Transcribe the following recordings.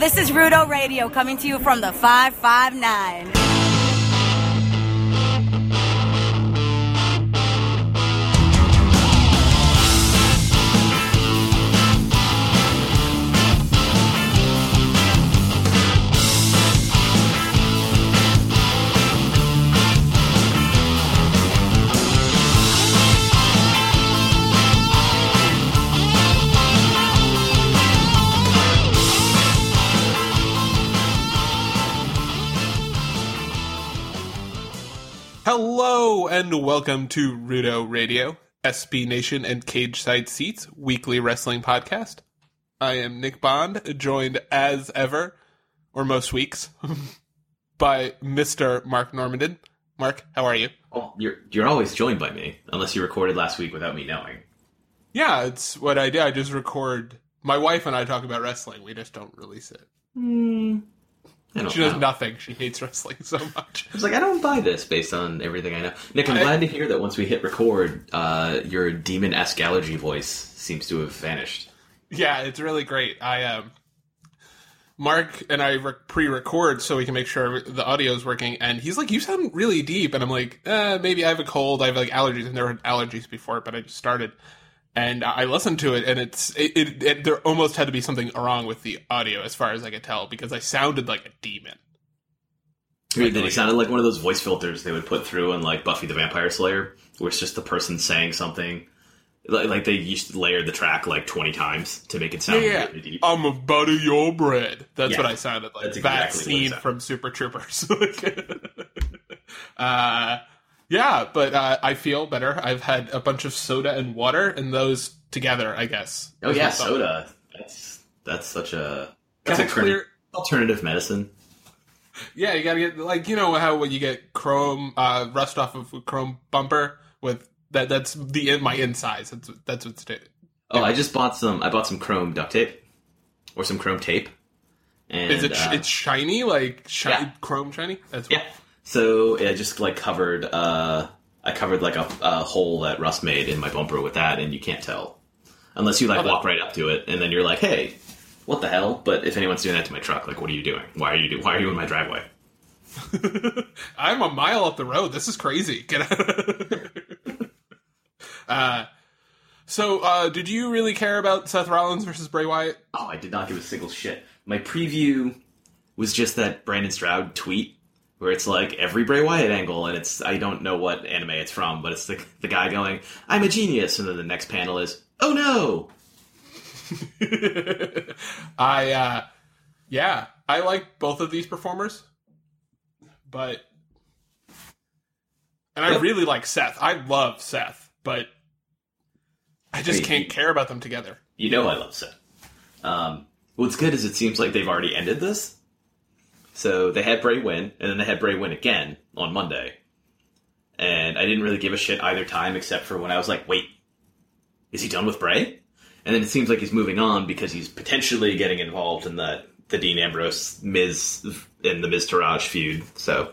This is Rudo Radio coming to you from the 559. And welcome to Rudo Radio, SB Nation and Cageside Seats weekly wrestling podcast. I am Nick Bond, joined as ever, or most weeks, by Mr. Mark Normandin. Mark, how are you? Well, you're you're always joined by me, unless you recorded last week without me knowing. Yeah, it's what I do. I just record. My wife and I talk about wrestling. We just don't release it. I don't She does know. nothing. She hates wrestling so much. I was like, I don't buy this based on everything I know. Nick, I'm I- glad to hear that once we hit record, uh, your demon esque allergy voice seems to have vanished. Yeah, it's really great. I um Mark and I re- pre-record so we can make sure the audio is working, and he's like, "You sound really deep," and I'm like, eh, "Maybe I have a cold. I have like allergies. I've never had allergies before, but I just started." And I listened to it, and it's it, it, it. There almost had to be something wrong with the audio, as far as I could tell, because I sounded like a demon. That he sounded like one of those voice filters they would put through in like Buffy the Vampire Slayer, where it's just the person saying something. Like, like they used to layer the track like 20 times to make it sound Yeah, really deep. I'm a butter your bread. That's Yeah, what I sounded like. that's that exactly what it scene sounded. from Super Troopers. uh, yeah, but uh, I feel better. I've had a bunch of soda and water, and those together, I guess. oh yeah, soda. That's that's such a that's Gotta a clear. alternative medicine. Yeah, you gotta get like you know how when you get chrome uh, rust off of a chrome bumper with that. That's the in my insides. That's that's what's it. Oh, I just bought some. I bought some chrome duct tape, or some chrome tape. And, Is it? uh, it's shiny, like shiny, yeah. chrome shiny. That's yeah. So I just like covered. uh I covered like a, a hole that Rust made in my bumper with that, and you can't tell unless you like walk right up to it, and then you're like, "Hey, what the hell?" But if anyone's doing that to my truck, like, what are you doing? Why are you do- Why are you in my driveway? I'm a mile up the road. This is crazy. Get out. uh, so, uh, did you really care about Seth Rollins versus Bray Wyatt? Oh, I did not give a single shit. My preview was just that Brandon Stroud tweet where it's like every Bray Wyatt angle, and it's I don't know what anime it's from, but it's the the guy going, "I'm a genius," and then the next panel is, "Oh no." I, uh, yeah, I like both of these performers, but, and I Yep. really like Seth. I love Seth, but I just Hey, can't you- care about them together. You know I love Seth. Um, what's good is it seems like they've already ended this. So they had Bray win, and then they had Bray win again on Monday. And I didn't really give a shit either time, except for when I was like, wait, is he done with Bray? And then it seems like he's moving on because he's potentially getting involved in the, the Dean Ambrose Miz and the Miztourage feud. So,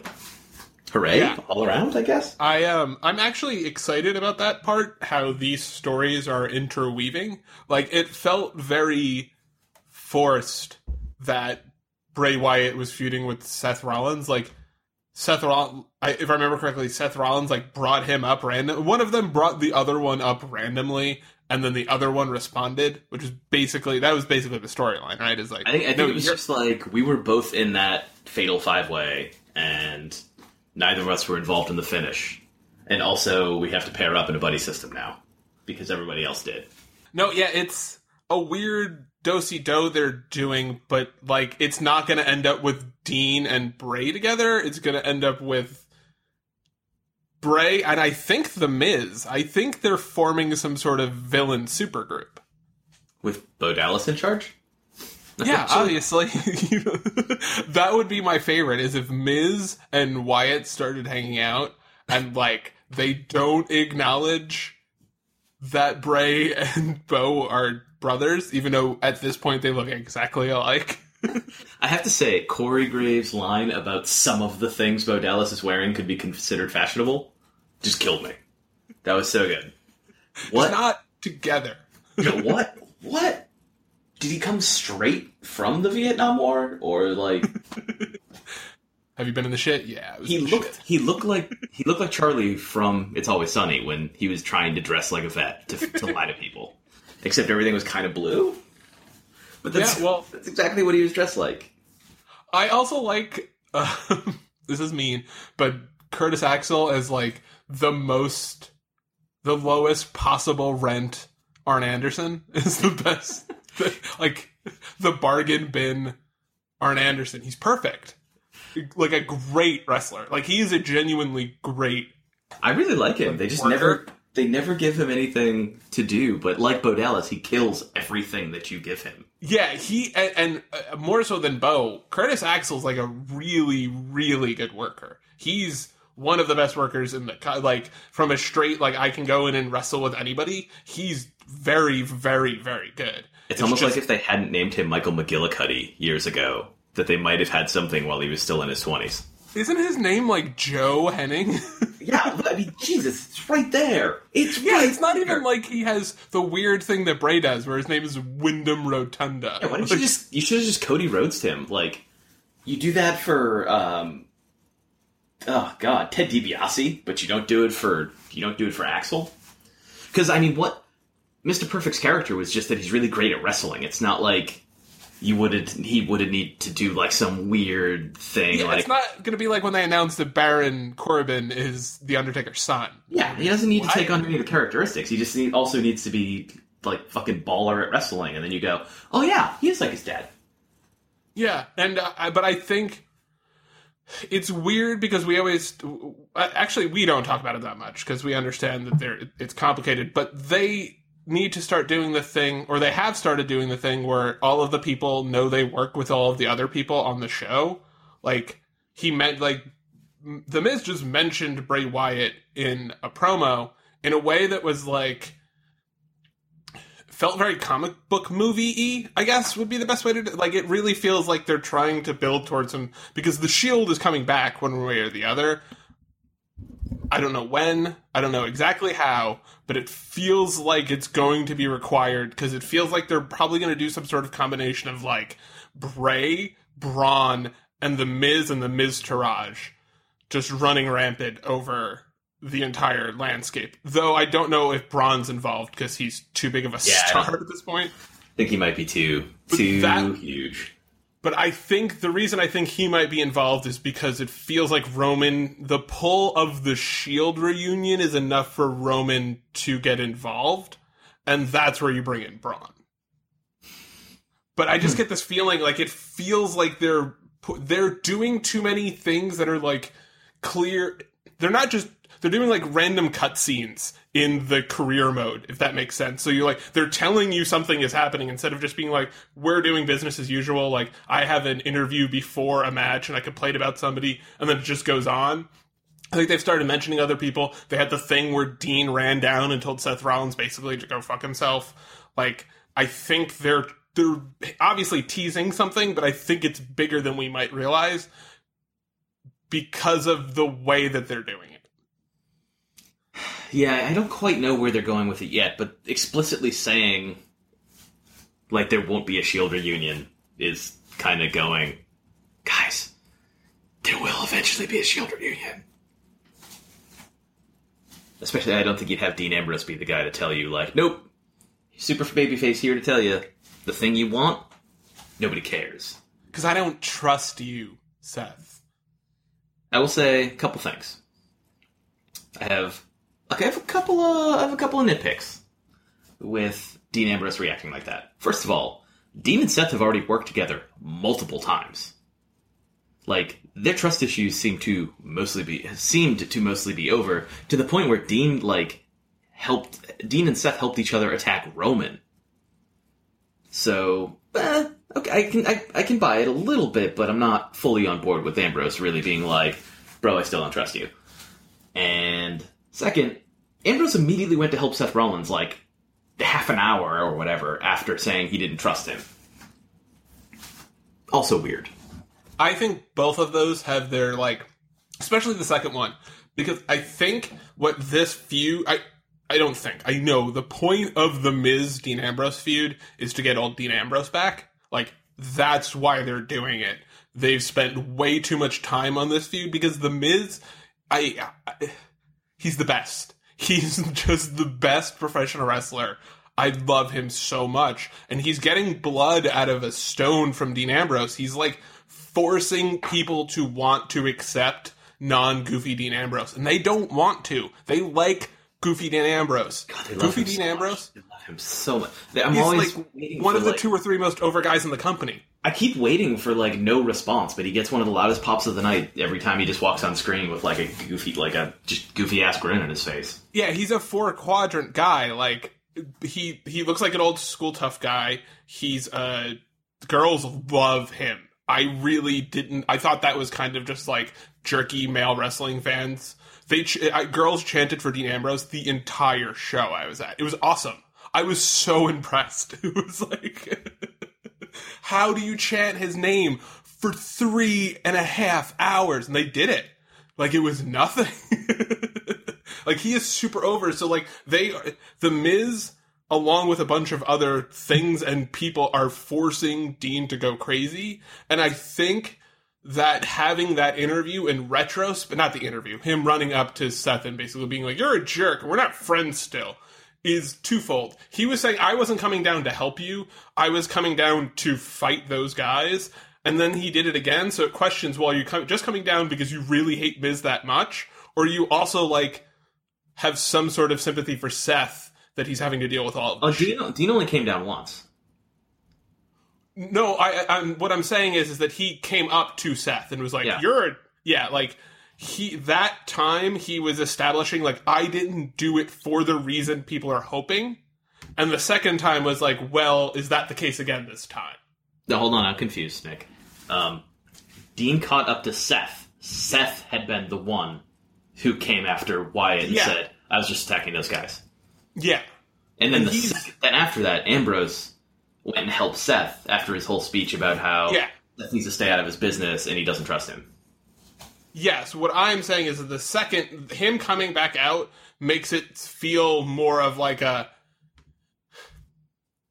hooray, Yeah. all around, I guess. I um I'm actually excited about that part how these stories are interweaving. Like it felt very forced that Bray Wyatt was feuding with Seth Rollins like Seth Rollins, I, if I remember correctly, Seth Rollins like brought him up random. One of them brought the other one up randomly, and then the other one responded, which was basically that was basically the storyline, right? Is like I think, I think no, it was just like we were both in that fatal five way, and neither of us were involved in the finish. And also, we have to pair up in a buddy system now because everybody else did. No, yeah, it's a weird dosey do they're doing, but like it's not going to end up with Dean and Bray together. It's going to end up with Bray and I think the Miz. I think they're forming some sort of villain supergroup. With Bo Dallas in charge? Yeah, obviously. that would be my favorite is if Miz and Wyatt started hanging out and like they don't acknowledge that Bray and Bo are brothers, even though at this point they look exactly alike. I have to say, Corey Graves' line about some of the things Bo Dallas is wearing could be considered fashionable just killed me. That was so good. What? Not together. No, what? What? did he come straight from the Vietnam War or like Have you been in the shit? Yeah, he looked shit. he looked like he looked like Charlie from It's Always Sunny when he was trying to dress like a vet to, to lie to people. Except everything was kind of blue. But that's Yeah, well- that's exactly what he was dressed like. I also like uh, this is mean, but Curtis Axel as like the most, the lowest possible rent. Arn Anderson is the best. like the bargain bin. Arn Anderson, he's perfect. Like a great wrestler. Like he is a genuinely great. I really like him. They just Worker. never they never give him anything to do, but like Bo Dallas, he kills everything that you give him. Yeah, he and, and uh, more so than Bo, Curtis Axel's like a really, really good worker. He's one of the best workers in the like from a straight like I can go in and wrestle with anybody. He's very, very, very good. It's, almost just- like if they hadn't named him Michael McGillicutty years ago, that they might have had something while he was still in his twenties. Isn't his name like Joe Hennig? Yeah, but I mean, Jesus, it's right there. It's yeah, right it's not there. even like he has the weird thing that Bray does, where his name is Wyndham Rotunda. Yeah, why didn't you just you should have just Cody Rhodes him? Like you do that for um oh god, Ted DiBiase, but you don't do it for you don't do it for Axel? Cuz I mean, what Mr. Perfect's character was just that he's really great at wrestling. It's not like you wouldn't he wouldn't need to do like some weird thing Yeah, like it's not gonna be like when they announced that Baron Corbin is the Undertaker's son. Yeah, he doesn't need to take on any of the characteristics. He just need, also needs to be like fucking baller at wrestling, and then you go, "Oh yeah, he is like his dad." Yeah, and uh, I- but I think it's weird because we always actually we don't talk about it that much because we understand that they're it's complicated, but they need to start doing the thing or they have started doing the thing where all of the people know they work with all of the other people on the show. Like he meant like the Miz just mentioned Bray Wyatt in a promo in a way that was like felt very comic book movie y, I guess would be the best way to do like it really feels like they're trying to build towards him because the shield is coming back one way or the other. I don't know when, I don't know exactly how, but it feels like it's going to be required because it feels like they're probably going to do some sort of combination of like Bray, Braun, and the Miz and the Miztourage just running rampant over the entire landscape. Though I don't know if Braun's involved because he's too big of a Yeah, star at this point. I think he might be too too that- huge. But I think the reason I think he might be involved is because it feels like Roman, the pull of the Shield reunion is enough for Roman to get involved, and that's where you bring in Braun. But I just hmm. get this feeling like it feels like they're they're doing too many things that are like clear. They're not just they're doing like random cutscenes in the career mode, if that makes sense. So you're like they're telling you something is happening instead of just being like we're doing business as usual. Like I have an interview before a match and I complain about somebody, and then it just goes on. I think they've started mentioning other people. They had the thing where Dean ran down and told Seth Rollins basically to go fuck himself. Like I think they're they're obviously teasing something, but I think it's bigger than we might realize because of the way that they're doing it. Yeah, I don't quite know where they're going with it yet, but explicitly saying like there won't be a Shield reunion is kind of going, guys. There will eventually be a Shield reunion. Especially, I don't think you'd have Dean Ambrose be the guy to tell you, like, nope, super babyface here to tell you the thing you want. Nobody cares. Because I don't trust you, Seth. I will say a couple things. I have okay, I have a couple of I have a couple of nitpicks with Dean Ambrose reacting like that. First of all, Dean and Seth have already worked together multiple times. Like their trust issues seem to mostly be seemed to mostly be over to the point where Dean like helped Dean and Seth helped each other attack Roman. So, eh, okay, I can I, I can buy it a little bit, but I'm not fully on board with Ambrose really being like, "Bro, I still don't trust you." And second, Ambrose immediately went to help Seth Rollins like half an hour or whatever after saying he didn't trust him. Also weird. I think both of those have their like, especially the second one, because I think what this feud, I I don't think. I know the point of the Miz Dean Ambrose feud is to get old Dean Ambrose back. Like that's why they're doing it. They've spent way too much time on this feud because the Miz, I, I he's the best. He's just the best professional wrestler. I love him so much, and he's getting blood out of a stone from Dean Ambrose. He's like forcing people to want to accept non-goofy Dean Ambrose, and they don't want to. They like Goofy Dean Ambrose. God, they love Goofy Dean so Ambrose. Much. They love him so much. I'm He's always like one of the like- two or three most over guys in the company. I keep waiting for like no response, but he gets one of the loudest pops of the night every time he just walks on screen with like a goofy, like a just goofy ass grin on his face. Yeah, he's a four quadrant guy. Like he he looks like an old school tough guy. He's uh girls love him. I really didn't. I thought that was kind of just like jerky male wrestling fans. They ch- I, girls chanted for Dean Ambrose the entire show I was at. It was awesome. I was so impressed. It was like, how do you chant his name for three and a half hours? And they did it. Like it was nothing. like he is super over. So like they, the Miz, along with a bunch of other things and people, are forcing Dean to go crazy. And I think that having that interview in retrospect, not the interview, him running up to Seth and basically being like, "You're a jerk. We're not friends still." Is twofold. He was saying, I wasn't coming down to help you. I was coming down to fight those guys. And then he did it again. So it questions, well, are you com- just coming down because you really hate Miz that much? Or you also, like, have some sort of sympathy for Seth that he's having to deal with all of Oh, this Dean, Dean only came down once. No, I, I I'm, what I'm saying is is that he came up to Seth and was like, Yeah. "You're yeah, like he that time he was establishing like I didn't do it for the reason people are hoping." And the second time was like, "Well, is that the case again this time?" No, hold on, I'm confused, Nick. Um, Dean caught up to Seth. Seth had been the one who came after Wyatt and Yeah. said, "I was just attacking those guys." Yeah. And then And the second, then after that, Ambrose went and helped Seth after his whole speech about how Yeah. Seth needs to stay out of his business and he doesn't trust him. Yes, what I'm saying is that the second him coming back out makes it feel more of like a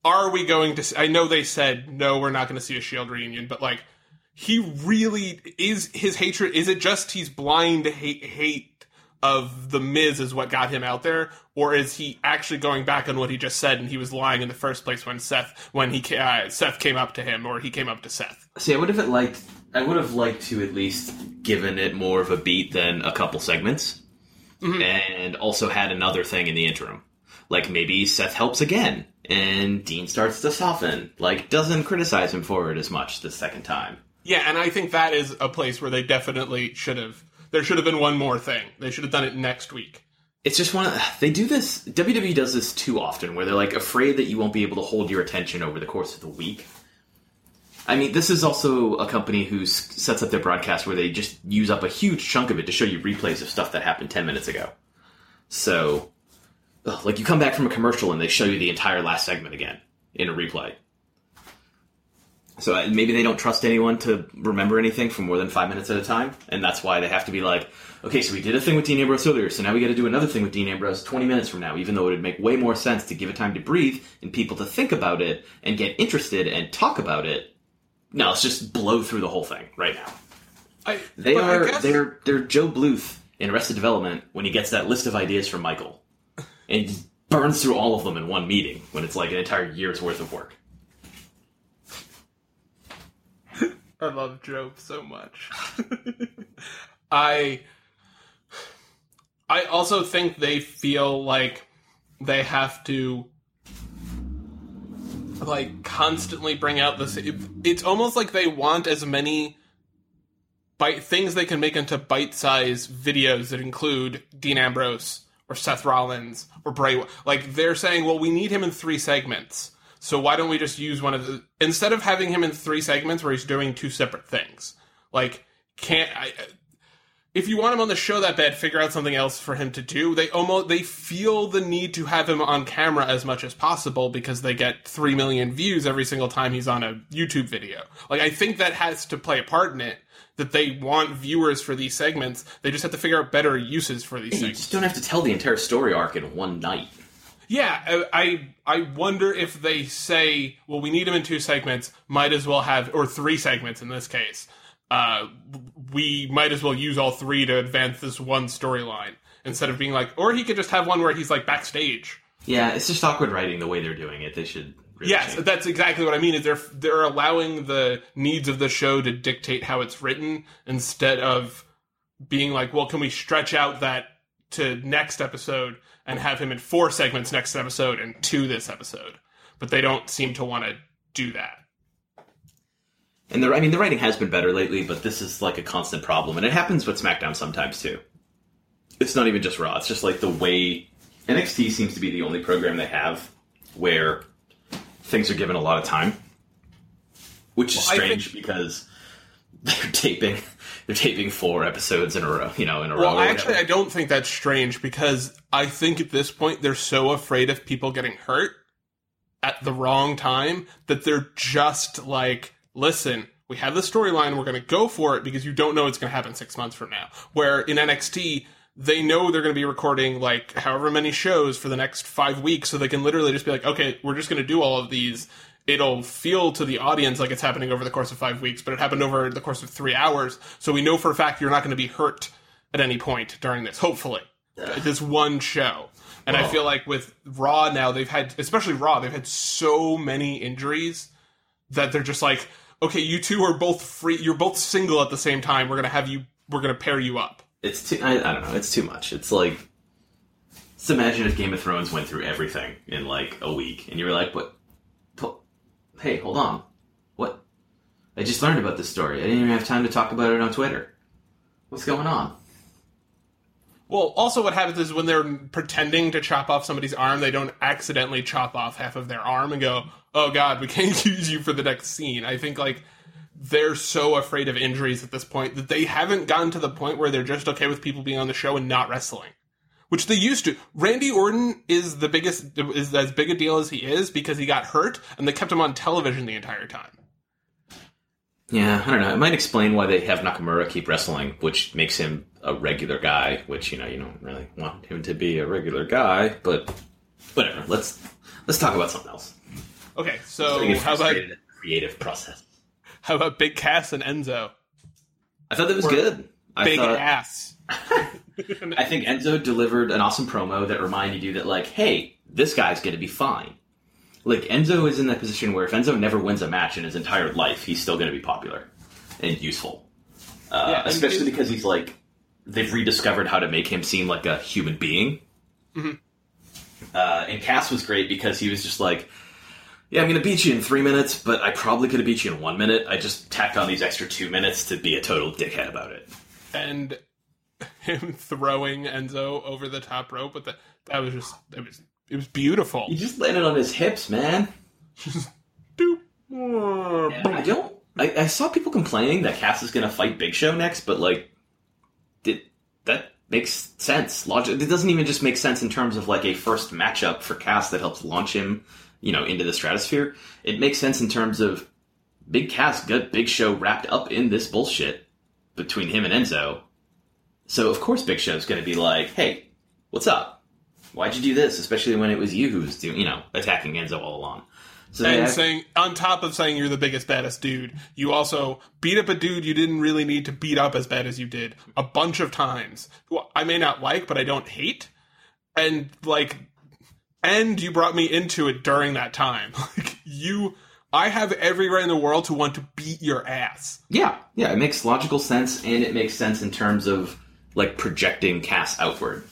are we going to I know they said no we're not going to see a shield reunion but like he really is his hatred is it just he's blind hate hate of the Miz is what got him out there or is he actually going back on what he just said and he was lying in the first place when Seth when he uh, Seth came up to him or he came up to Seth See, I would have liked. I would have liked to at least given it more of a beat than a couple segments, mm-hmm. and also had another thing in the interim, like maybe Seth helps again, and Dean starts to soften, like doesn't criticize him for it as much the second time. Yeah, and I think that is a place where they definitely should have. There should have been one more thing. They should have done it next week. It's just one. Of, they do this. WWE does this too often, where they're like afraid that you won't be able to hold your attention over the course of the week. I mean, this is also a company who sets up their broadcast where they just use up a huge chunk of it to show you replays of stuff that happened ten minutes ago. So, ugh, like you come back from a commercial and they show you the entire last segment again in a replay. So maybe they don't trust anyone to remember anything for more than five minutes at a time, and that's why they have to be like, okay, so we did a thing with Dean Ambrose earlier, so now we got to do another thing with Dean Ambrose 20 minutes from now, even though it would make way more sense to give it time to breathe and people to think about it and get interested and talk about it. No, let's just blow through the whole thing right now. I, They are guess- they're they're GOB Bluth in Arrested Development when he gets that list of ideas from Michael and he burns through all of them in one meeting when it's like an entire year's worth of work. I love Joe so much. I I also think they feel like they have to like constantly bring out this it- it's almost like they want as many bite things they can make into bite-sized videos that include Dean Ambrose or Seth Rollins or Bray like they're saying well we need him in 3 segments. So why don't we just use one of the instead of having him in 3 segments where he's doing two separate things like can't I if you want him on the show that bad, figure out something else for him to do. They almost they feel the need to have him on camera as much as possible because they get three million views every single time he's on a YouTube video. Like I think that has to play a part in it. That they want viewers for these segments. They just have to figure out better uses for these You segments. just don't have to tell the entire story arc in one night. Yeah, uh, I I wonder if they say, well, we need him in two segments. Might as well have, or three segments in this case. Uh, we might as well use all three to advance this one storyline instead of being like, or he could just have one where he's like backstage. Yeah, it's just awkward writing the way they're doing it. They should. Really Yes, change. that's exactly what I mean. Is they're they're allowing the needs of the show to dictate how it's written instead of being like, well, can we stretch out that to next episode and have him in four segments next episode and two this episode? But they don't seem to want to do that. And the I mean the writing has been better lately, but this is like a constant problem, and it happens with SmackDown sometimes too. It's not even just Raw; it's just like the way NXT seems to be the only program they have where things are given a lot of time, which is Well, strange because they're taping they're taping four episodes in a row, you know, in a row. Well, actually. I don't think that's strange because I think at this point they're so afraid of people getting hurt at the wrong time that they're just like, listen, we have the storyline, we're going to go for it because you don't know it's going to happen six months from now. Where in NXT, they know they're going to be recording like however many shows for the next five weeks, so they can literally just be like, okay, we're just going to do all of these. It'll feel to the audience like it's happening over the course of five weeks, but it happened over the course of three hours. So we know for a fact you're not going to be hurt at any point during this, hopefully. This one show. And I feel like with Raw now, they've had, especially Raw, they've had so many injuries that they're just like, okay, you two are both free, you're both single at the same time. We're to have you, we're to pair you up. it's too. I, I don't know. It's too much. It's like. Just imagine if Game of Thrones went through everything in like a week, and you were like, "What? Hey, hold on. What? I just learned about this story. I didn't even have time to talk about it on Twitter. What's going on?" Well, also what happens is when they're pretending to chop off somebody's arm, they don't accidentally chop off half of their arm and go, "Oh God, we can't use you for the next scene." I think like they're so afraid of injuries at this point that they haven't gotten to the point where they're just okay with people being on the show and not wrestling, which they used to. Randy Orton is the biggest, is as big a deal as he is because he got hurt and they kept him on television the entire time. Yeah, I don't know. It might explain why they have Nakamura keep wrestling, which makes him a regular guy. Which you know you don't really want him to be a regular guy, but whatever. Let's let's talk about something else. Okay, so how about creative process? how about Big Cass and Enzo? I thought that was Or good. I Big thought, ass. I think Enzo delivered an awesome promo that reminded you that, like, hey, this guy's going to be fine. Like, Enzo is in that position where if Enzo never wins a match in his entire life, he's still going to be popular and useful. Uh, Yeah, especially because he's like, they've rediscovered how to make him seem like a human being. Mhm. Uh, and Cass was great because he was just like, yeah, I'm going to beat you in three minutes, but I probably could have beat you in one minute. I just tacked on these extra two minutes to be a total dickhead about it. and him throwing Enzo over the top rope with the that was just it was it was beautiful. He just landed on his hips, man. Doop. I don't. I, I saw people complaining that Cass is going to fight Big Show next, but like, makes sense? Logic. It doesn't even just make sense in terms of like a first matchup for Cass that helps launch him, you know, into the stratosphere. It makes sense in terms of Big Cass got Big Show wrapped up in this bullshit between him and Enzo. So of course Big Show's going to be like, "Hey, what's up? Why'd you do this?" Especially when it was you who was doing, you know, attacking Enzo all along. So And they- saying on top of saying you're the biggest baddest dude, you also beat up a dude you didn't really need to beat up as bad as you did a bunch of times. Who I may not like, but I don't hate. And like and you brought me into it during that time. Like you I have every right in the world to want to beat your ass. Yeah, yeah, it makes logical sense, and it makes sense in terms of like projecting Cass outward.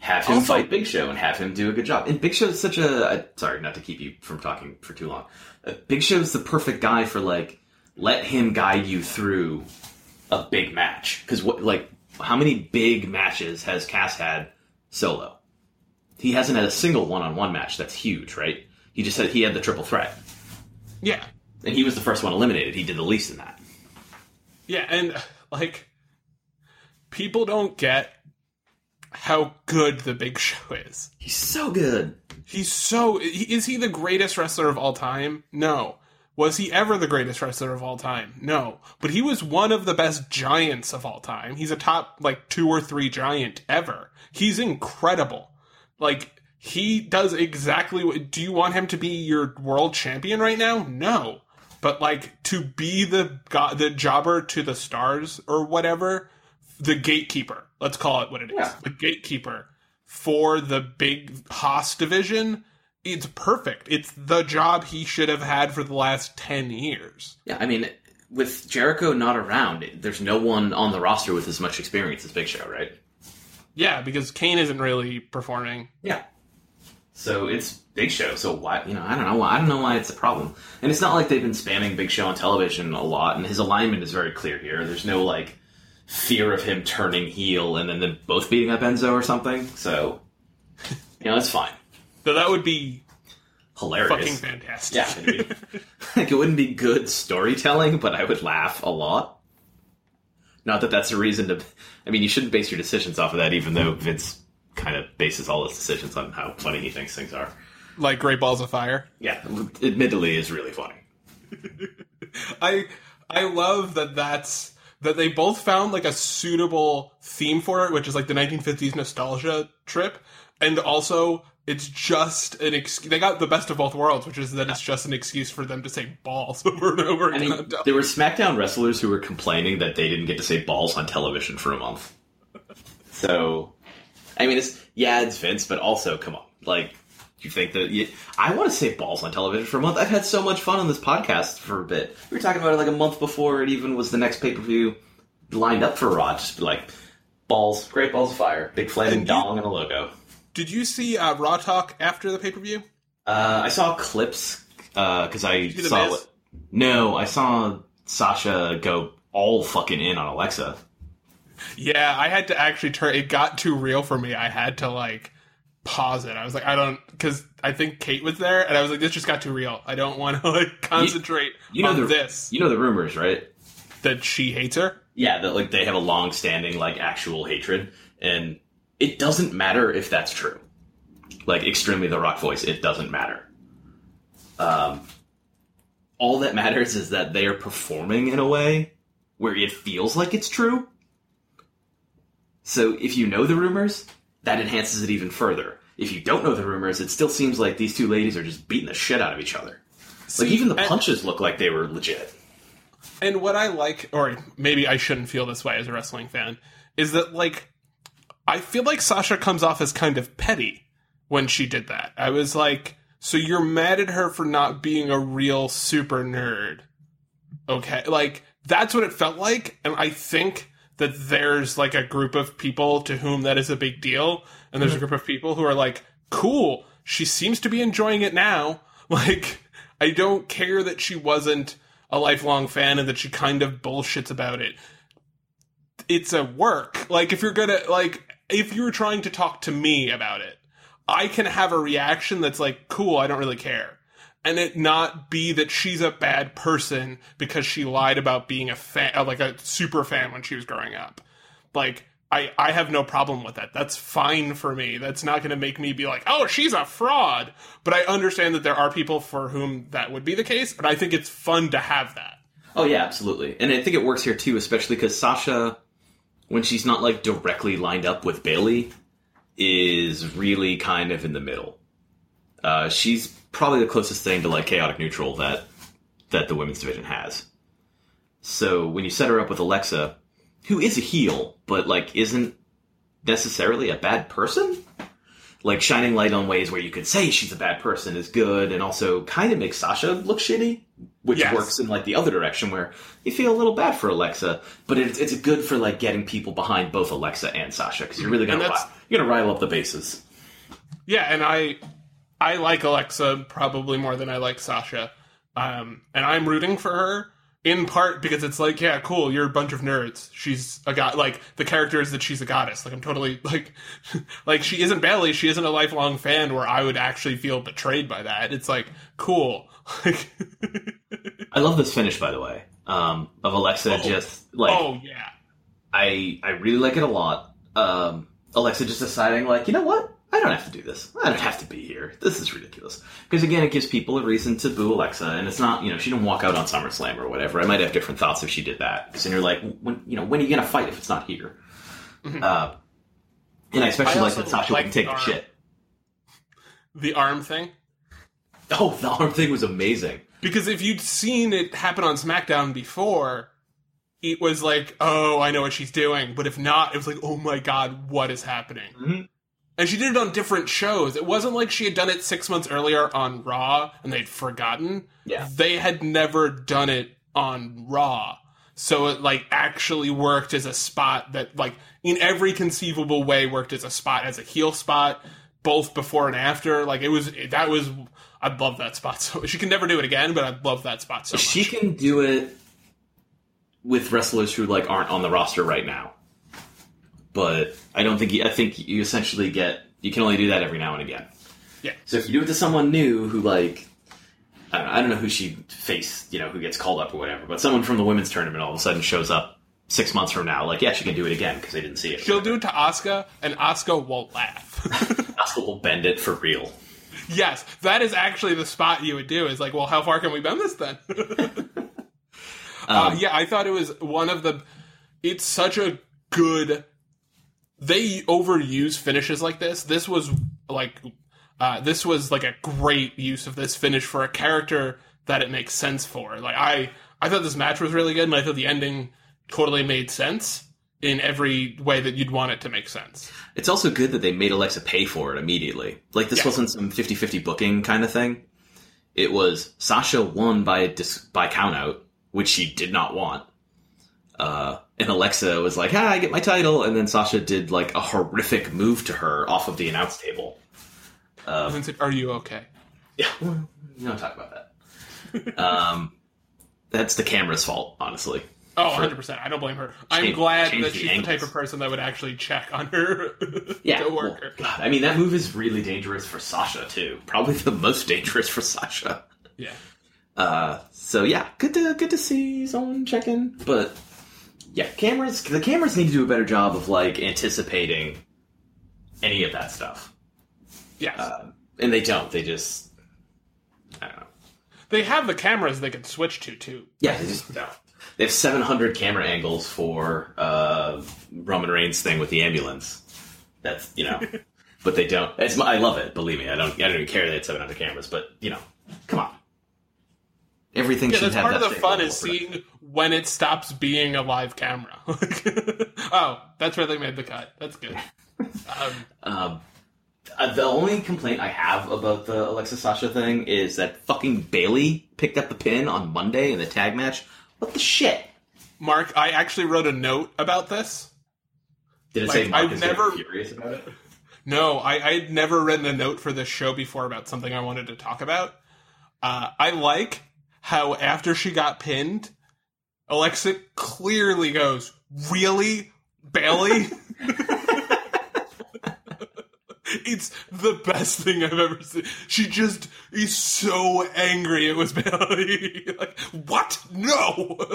Have him Also- fight Big Show and have him do a good job. And Big Show is such a I- sorry, not to keep you from talking for too long. Uh, Big Show is the perfect guy for like let him guide you through a big match because what like how many big matches has Cass had solo? He hasn't had a single one-on-one match that's huge, right? He just said he had the triple threat, Yeah. and he was the first one eliminated. He did the least in that. Yeah, and like people don't get how good the Big Show is. He's so good. He's so is he the greatest wrestler of all time? No. Was he ever the greatest wrestler of all time? No. But he was one of the best giants of all time. He's a top like 2 or 3 giant ever. He's incredible. Like he does exactly what do you want him to be your world champion right now? No. But like to be the the jobber to the stars or whatever, the gatekeeper. Let's call it what it is. Yeah. The gatekeeper for the big Haas division. It's perfect. It's the job he should have had for the last 10 years. Yeah, I mean, with Jericho not around, there's no one on the roster with as much experience as Big Show, right? Yeah, because Kane isn't really performing. Yeah. So it's Big Show. So why, you know, I don't know. why I don't know why it's a problem. And it's not like they've been spamming Big Show on television a lot, and his alignment is very clear here. There's no like fear of him turning heel and then them both beating up Enzo or something. So, you know, it's fine. So that would be Hilarious. fucking fantastic. Yeah, be- like it wouldn't be good storytelling, but I would laugh a lot. Not that that's a reason to. I mean, you shouldn't base your decisions off of that, even though Vince kind of bases all his decisions on how funny he thinks things are. like Great Balls of Fire. Yeah, admittedly, is really funny. I I love that that's that they both found like a suitable theme for it, which is like the 1950s nostalgia trip, and also it's just an excuse. They got the best of both worlds, which is that it's just an excuse for them to say balls over and over I again. mean, there were SmackDown wrestlers who were complaining that they didn't get to say balls on television for a month. So, I mean, it's yeah, it's Vince, but also, come on, like, you think that you, I want to say balls on television for a month? I've had so much fun on this podcast for a bit. We were talking about it like a month before it even was the next pay per view lined up for Raw. Just be like balls, great balls of fire, big flaming And you- dong and a logo. Did you see uh, Raw Talk after the pay per view? Uh, I saw clips because I see The saw what. No, I saw Sasha go all fucking in on Alexa. Yeah, I had to actually turn. It got too real for me. I had to like pause it. I was like, I don't, because I think Kate was there, and I was like, this just got too real. I don't want to like concentrate You know on the this. You know the rumors, right? that she hates her. Yeah, that like they have a long-standing like actual hatred, and it doesn't matter if that's true. Like extremely the Rock voice, it doesn't matter. Um, all that matters is that they are performing in a way where it feels like it's true. So if you know the rumors, that enhances it even further. If you don't know the rumors, it still seems like these two ladies are just beating the shit out of each other. Like even the and- punches look like they were legit. And what I like, or maybe I shouldn't feel this way as a wrestling fan, is that like I feel like Sasha comes off as kind of petty when she did that. I was like, so you're mad at her for not being a real super nerd. Okay. Like that's what it felt like. And I think that there's like a group of people to whom that is a big deal. And there's a mm-hmm. group of people who are like, cool, she seems to be enjoying it now. Like, I don't care that she wasn't a lifelong fan and that she kind of bullshits about it. It's a work. Like, if you're gonna, like, if you're trying to talk to me about it, I can have a reaction that's like, cool, I don't really care. And it not be that she's a bad person because she lied about being a fan, uh, like a super fan when she was growing up. Like, I, I have no problem with that. That's fine for me. That's not going to make me be like, oh, she's a fraud. But I understand that there are people for whom that would be the case, and I think it's fun to have that. Oh yeah, absolutely. And I think it works here too, especially because Sasha, when she's not like directly lined up with Bayley, is really kind of in the middle. Uh, she's probably the closest thing to like chaotic neutral that that the women's division has. So when you set her up with Alexa, who is a heel but like isn't necessarily a bad person, like shining light on ways where you could say she's a bad person is good, and also kind of makes Sasha look shitty, which Yes. works in like the other direction where you feel a little bad for Alexa, but it's it's good for like getting people behind both Alexa and Sasha because you're really gonna you're gonna rile up the bases. Yeah, and I I like Alexa probably more than I like Sasha. Um, and I'm rooting for her in part because it's like, yeah, cool, you're a bunch of nerds. She's a god like the character is that she's a goddess. Like I'm totally like like she isn't Bayley, she isn't a lifelong fan where I would actually feel betrayed by that. It's like, cool. Like I love this finish by the way um, of Alexa Oh. just like Oh yeah. I I really like it a lot. Um, Alexa just deciding like, you know what? I don't have to do this. I don't have to be here. This is ridiculous. Because again, it gives people a reason to boo Alexa, and it's not you know she didn't walk out on SummerSlam or whatever. I might have different thoughts if she did that. Because then you're like, when you know when are you gonna fight if it's not here? Uh, and I especially I like that Sasha like wouldn't take the arm. shit. The arm thing. Oh, the arm thing was amazing. Because if you'd seen it happen on SmackDown before, it was like, oh, I know what she's doing. But if not, it was like, oh my god, what is happening? Mhm. And she did it on different shows. It wasn't like she had done it six months earlier on Raw and they'd forgotten. Yeah. They had never done it on Raw. So it like actually worked as a spot that like in every conceivable way worked as a spot as a heel spot, both before and after. Like it was that was I'd love that spot so she can never do it again, but I'd love that spot so much. She can do it with wrestlers who like aren't on the roster right now. But I don't think you, I think you essentially get you can only do that every now and again. Yeah. So if you do it to someone new who like I don't know, I don't know who she faced, you know, who gets called up or whatever, but someone from the women's tournament all of a sudden shows up six months from now, like yeah, she can do it again because they didn't see it. She'll do it to Asuka, and Asuka won't laugh. Asuka will bend it for real. yes, that is actually the spot you would do. Is like, well, how far can we bend this then? uh, yeah, I thought it was one of the. It's such a good. They overuse finishes like this. This was like, uh, this was like a great use of this finish for a character that it makes sense for. Like I, I thought this match was really good, and I thought the ending totally made sense in every way that you'd want it to make sense. It's also good that they made Alexa pay for it immediately. Like this Yeah. wasn't some 50-50 booking kind of thing. It was Sasha won by a dis- by countout, which she did not want. Uh, and Alexa was like, "Ah, I get my title," and then Sasha did like a horrific move to her off of the announce table. And then said, "Are you okay?" Yeah, well, you don't talk about that. um, that's the camera's fault, honestly. Oh, 100%. I don't blame her. I'm glad that the she's the type of person that would actually check on her Yeah, to well. God, I mean that move is really dangerous for Sasha too. Probably the most dangerous for Sasha. Yeah. Uh, so yeah, good to good to see someone checking. But yeah, cameras the cameras need to do a better job of like anticipating any of that stuff, Yes. uh, and they don't. They just I don't know. they have the cameras they can switch to, too. Yeah, they just don't. They have 700 camera angles for uh, Roman Reigns thing with the ambulance. That's you know, but they don't. It's, I love it. Believe me, I don't. I don't even care they had 700 cameras, but you know, come on. Everything Yeah, should that's have part of the fun is seeing when it stops being a live camera. oh, that's where they made the cut. That's good. Um, Um, uh, the only complaint I have about the Alexa Sasha thing is that fucking Bayley picked up the pin on Monday in the tag match. What the shit? Mark, I actually wrote a note about this. Did it Like, say Mark I've is never- furious about it? No, I, I had never written a note for this show before about something I wanted to talk about. Uh, I like how after she got pinned, Alexa clearly goes, Really? Bayley? it's the best thing I've ever seen. She just is so angry it was Bayley. like, what? No!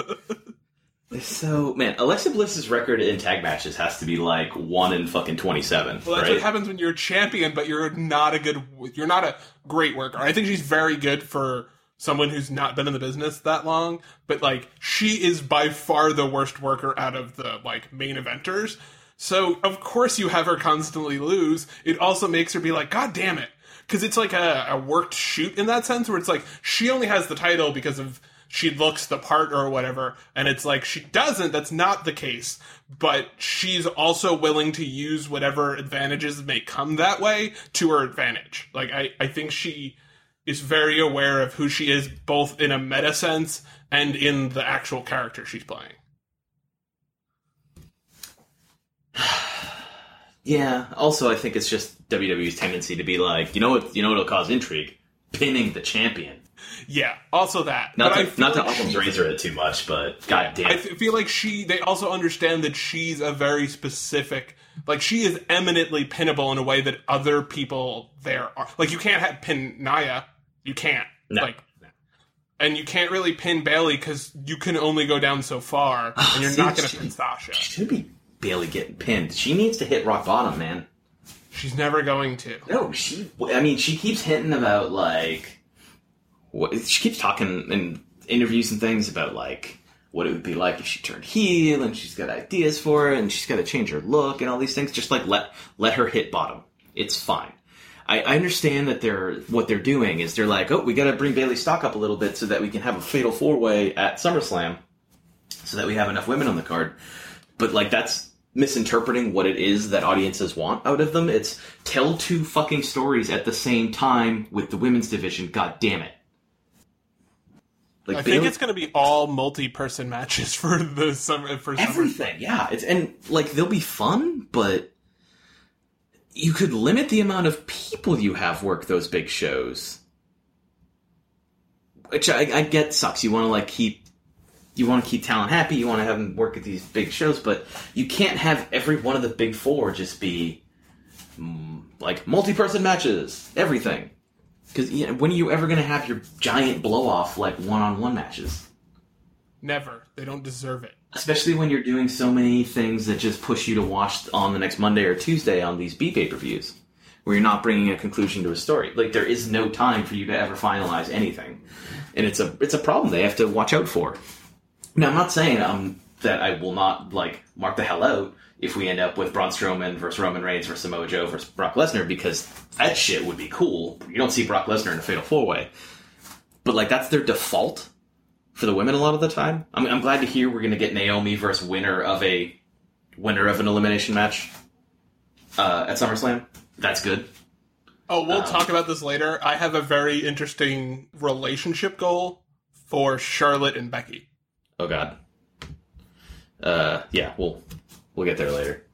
So man, Alexa Bliss's record in tag matches has to be like one in fucking twenty-seven, Well, that's right? what happens when you're a champion, but you're not a good, you're not a great worker. I think she's very good for someone who's not been in the business that long, but like she is by far the worst worker out of the like main eventers. So of course you have her constantly lose. It also makes her be like, God damn it. Cause it's like a, a worked shoot in that sense where it's like she only has the title because of she looks the part or whatever. And it's like she doesn't. That's not the case. But she's also willing to use whatever advantages may come that way to her advantage. Like I, I think she is very aware of who she is, both in a meta sense and in the actual character she's playing. Yeah. Also, I think it's just WWE's tendency to be like, you know what? You know what'll cause intrigue? Pinning the champion. Yeah. Also that. Not But to, not like Occam's she- razor it too much, but god damn. I feel like she. They also understand that she's a very specific. Like she is eminently pinnable in a way that other people there are. Like you can't have pin Nia. You can't. No. Like and you can't really pin Bayley because you can only go down so far, and ah, you're See, not going to pin Sasha. She should be Bayley getting pinned. She needs to hit rock bottom, man. She's never going to. No, she. I mean, she keeps hinting about like. What she keeps talking in interviews and things about like what it would be like if she turned heel, and she's got ideas for it, and she's got to change her look and all these things. Just like let let her hit bottom. It's fine. I, I understand that they're what they're doing is they're like, oh, we got to bring Bayley's stock up a little bit so that we can have a fatal four way at SummerSlam, so that we have enough women on the card. But like that's misinterpreting what it is that audiences want out of them. It's tell two fucking stories at the same time with the women's division. God damn it! Like I think it's going to be all multi-person matches for the summer for summer. everything. Yeah, it's and like they'll be fun, but you could limit the amount of people you have work those big shows. Which I, I get sucks. You want to like keep you want to keep talent happy. You want to have them work at these big shows, but you can't have every one of the big four just be mm, like multi-person matches. Everything. Because you know, when are you ever going to have your giant blow-off like one-on-one matches? Never. They don't deserve it. Especially when you're doing so many things that just push you to watch on the next Monday or Tuesday on these B pay per views, where you're not bringing a conclusion to a story. Like there is no time for you to ever finalize anything, and it's a it's a problem they have to watch out for. Now I'm not saying um that I will not like mark the hell out if we end up with Braun Strowman versus Roman Reigns versus Samoa Joe versus Brock Lesnar because that shit would be cool. You don't see Brock Lesnar in a fatal four way, but like that's their default for the women a lot of the time. I'm, I'm glad to hear we're going to get Naomi versus winner of a winner of an elimination match uh, at SummerSlam. That's good. Oh, we'll Um, talk about this later. I have a very interesting relationship goal for Charlotte and Becky. Oh God. Uh, yeah, we'll we'll get there later.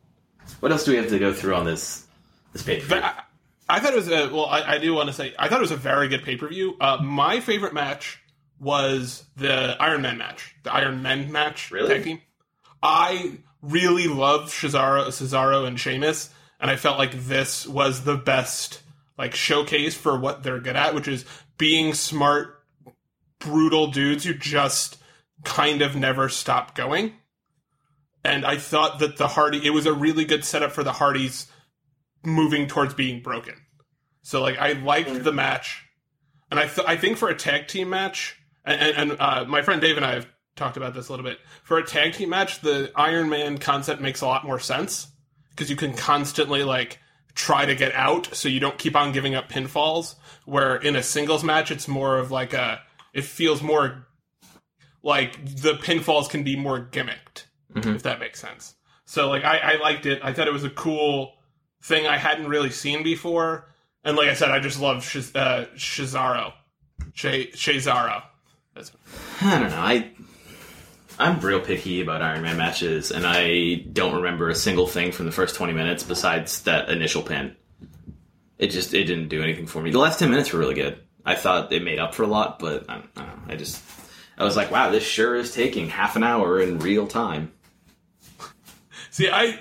What else do we have to go through on this this page? I, I thought it was a well. I, I do want to say I thought it was a very good pay per view. Uh, my favorite match was the Iron Man match, the Iron Men match. Really? tag team. I really love Cesaro, Cesaro and Sheamus, and I felt like this was the best like showcase for what they're good at, which is being smart, brutal dudes who just kind of never stop going. And I thought that the Hardy, it was a really good setup for the Hardys moving towards being broken. So like I liked the mm. match, and I th- I think for a tag team match, and, and, uh, my friend Dave and I have talked about this a little bit. For a tag team match, the Iron Man concept makes a lot more sense because you can constantly like try to get out, so you don't keep on giving up pinfalls. Where in a singles match, it's more of like a it feels more like the pinfalls can be more gimmicked, Mhm. if that makes sense. So like I, I liked it. I thought it was a cool thing I hadn't really seen before. And like I said, I just love Shiz- uh, Shizaro. Shay- Shazaro. That's I don't know. I I'm real picky about Iron Man matches, and I don't remember a single thing from the first 20 minutes besides that initial pin. It just it didn't do anything for me. The last 10 minutes were really good. I thought it made up for a lot, but I, I don't know. I just I was like, wow, this sure is taking half an hour in real time. See, I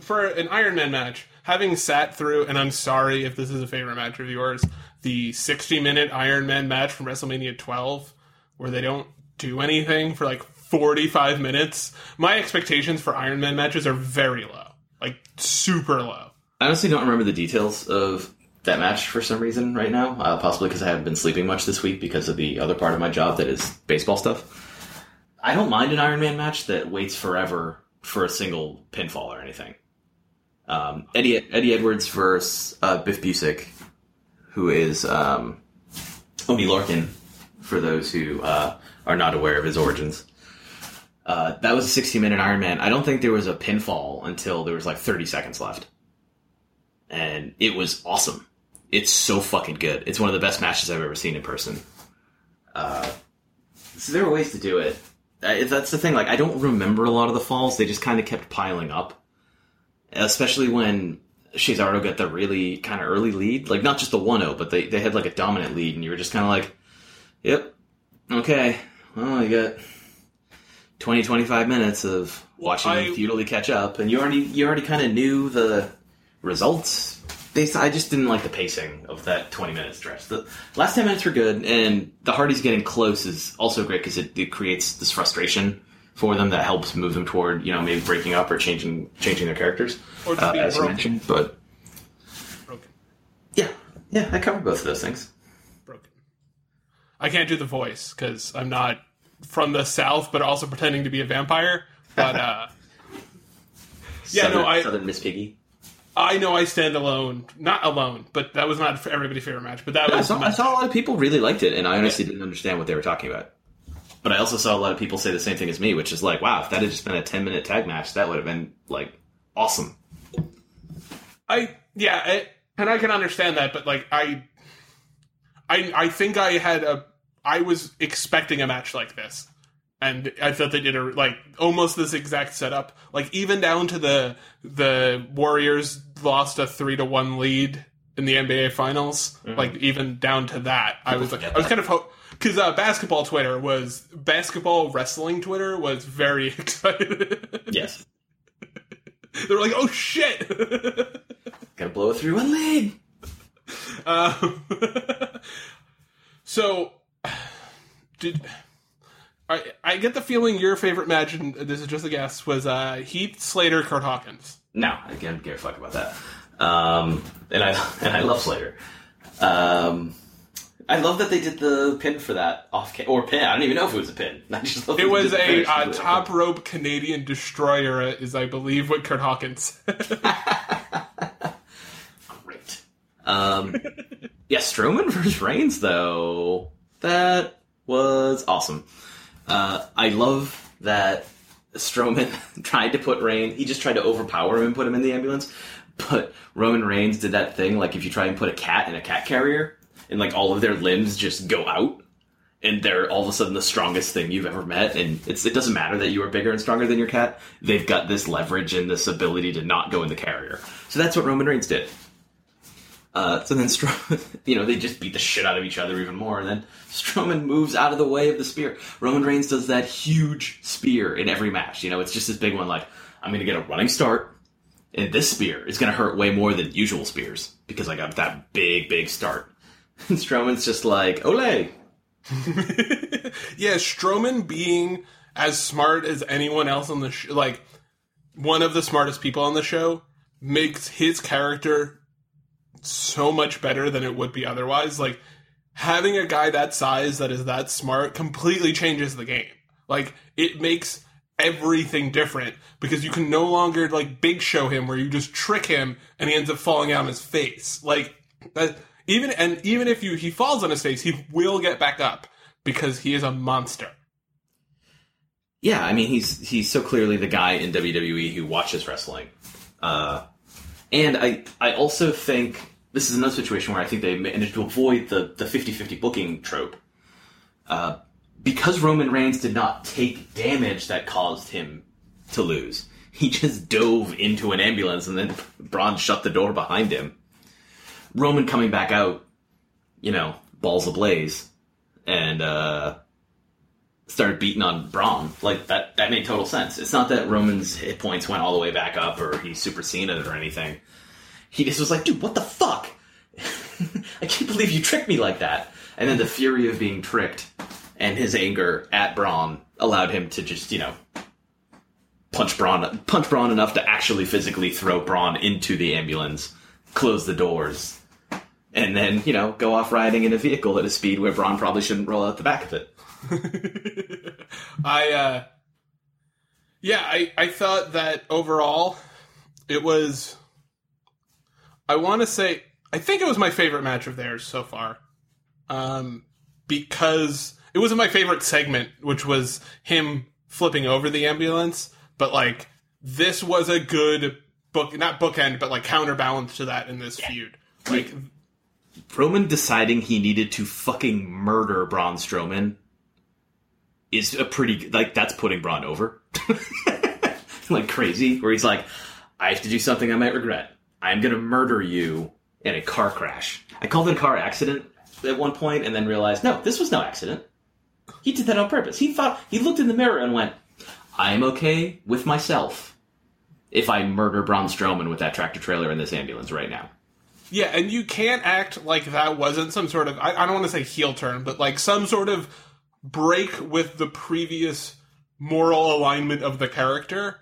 for an Iron Man match, having sat through, and I'm sorry if this is a favorite match of yours, the 60 minute Iron Man match from WrestleMania 12, where they don't do anything for like 45 minutes. My expectations for Iron Man matches are very low, like super low. I honestly don't remember the details of that match for some reason right now. Uh, possibly because I haven't been sleeping much this week because of the other part of my job that is baseball stuff. I don't mind an Iron Man match that waits forever for a single pinfall or anything. Um, Eddie Eddie Edwards versus uh, Biff Busick, who is um, Oni Lorcan, for those who uh, are not aware of his origins. Uh, that was a 60 minute Iron Man. I don't think there was a pinfall until there was like 30 seconds left and it was awesome. It's so fucking good. It's one of the best matches I've ever seen in person. Uh, so there are ways to do it. That's the thing. Like I don't remember a lot of the falls. They just kind of kept piling up, especially when Cesaro got the really kind of early lead. Like not just the 1-0, but they they had like a dominant lead, and you were just kind of like, "Yep, okay, well you got." 20 25 minutes of watching I- them futilely catch up and you already you already kind of knew the results I just didn't like the pacing of that 20 minute stretch. The last 10 minutes were good, and the Hardys getting close is also great because it, it creates this frustration for them that helps move them toward, you know, maybe breaking up or changing changing their characters, uh, as you mentioned. But Broken. yeah, yeah, I covered both of those things. I can't do the voice because I'm not from the South, but also pretending to be a vampire. But uh, Yeah, no, I- Southern Miss Piggy. I know I stand alone. Not alone, but that was not everybody's favorite match. But that I was saw, I saw a lot of people really liked it, and I honestly didn't understand what they were talking about. But I also saw a lot of people say the same thing as me, which is like, wow, if that had just been a 10 minute tag match, that would have been like awesome. I yeah, I, and I can understand that, but like I, I I think I had a I was expecting a match like this, and I thought they did a like almost this exact setup, like even down to the the Warriors lost a three to one lead in the NBA Finals, like even down to that, I was like I was kind of ho- because uh, basketball Twitter was basketball wrestling Twitter was very excited. Yes. they were like, "Oh shit!" Gotta blow it through one lead. Um, so, did I? I get the feeling your favorite match, and this is just a guess, was uh, Heath Slater, Kurt Hawkins. No, I can't give a fuck about that. Um, and I and I love Slater. Um, I love that they did the pin for that off ca- or pin. I don't even know if it was a pin. I just love It was a uh, top rope Canadian destroyer, is I believe what Kurt Hawkins. Um, yeah, Strowman versus Reigns though that was awesome. Uh, I love that Strowman tried to put Reigns. He just tried to overpower him and put him in the ambulance. But Roman Reigns did that thing like if you try and put a cat in a cat carrier and like all of their limbs just go out and they're all of a sudden the strongest thing you've ever met and it's it doesn't matter that you are bigger and stronger than your cat they've got this leverage and this ability to not go in the carrier so that's what roman reigns did uh, so then Strowman, you know, they just beat the shit out of each other even more. And then Strowman moves out of the way of the spear. Roman Reigns does that huge spear in every match. You know, it's just this big one like, I'm going to get a running start. And this spear is going to hurt way more than usual spears because I got that big, big start. And Strowman's just like, Ole. yeah, Strowman being as smart as anyone else on the show, like one of the smartest people on the show, makes his character so much better than it would be otherwise. Like having a guy that size that is that smart completely changes the game. Like it makes everything different because you can no longer like big show him where you just trick him and he ends up falling out on his face. Like that even and even if you he falls on his face, he will get back up because he is a monster. Yeah, I mean he's he's so clearly the guy in WWE who watches wrestling, uh, and I I also think this is another situation where I think they managed to avoid the the 50-50 booking trope, uh, because Roman Reigns did not take damage that caused him to lose. He just dove into an ambulance and then Braun shut the door behind him. Roman coming back out, you know, balls ablaze, and uh, started beating on Braun. Like that that made total sense. It's not that Roman's hit points went all the way back up or he Super Saiyan it or anything. He just was like, dude, what the fuck? I can't believe you tricked me like that. And then the fury of being tricked and his anger at Braun allowed him to just, you know, punch Braun punch Braun enough to actually physically throw Braun into the ambulance, close the doors, and then, you know, go off riding in a vehicle at a speed where Braun probably shouldn't roll out the back of it. I uh yeah, I I thought that overall it was I want to say I think it was my favorite match of theirs so far. Um because it wasn't my favorite segment, which was him flipping over the ambulance, but like this was a good book not bookend, but like counterbalance to that in this feud. Like Roman deciding he needed to fucking murder Braun Strowman is a pretty like that's putting Braun over like crazy. Where he's like, I have to do something I might regret. I'm gonna murder you in a car crash. I called it a car accident at one point, and then realized no, this was no accident. He did that on purpose. He thought he looked in the mirror and went, "I'm okay with myself if I murder Braun Strowman with that tractor trailer in this ambulance right now." Yeah, and you can't act like that wasn't some sort of I, I don't want to say heel turn, but like some sort of break with the previous moral alignment of the character,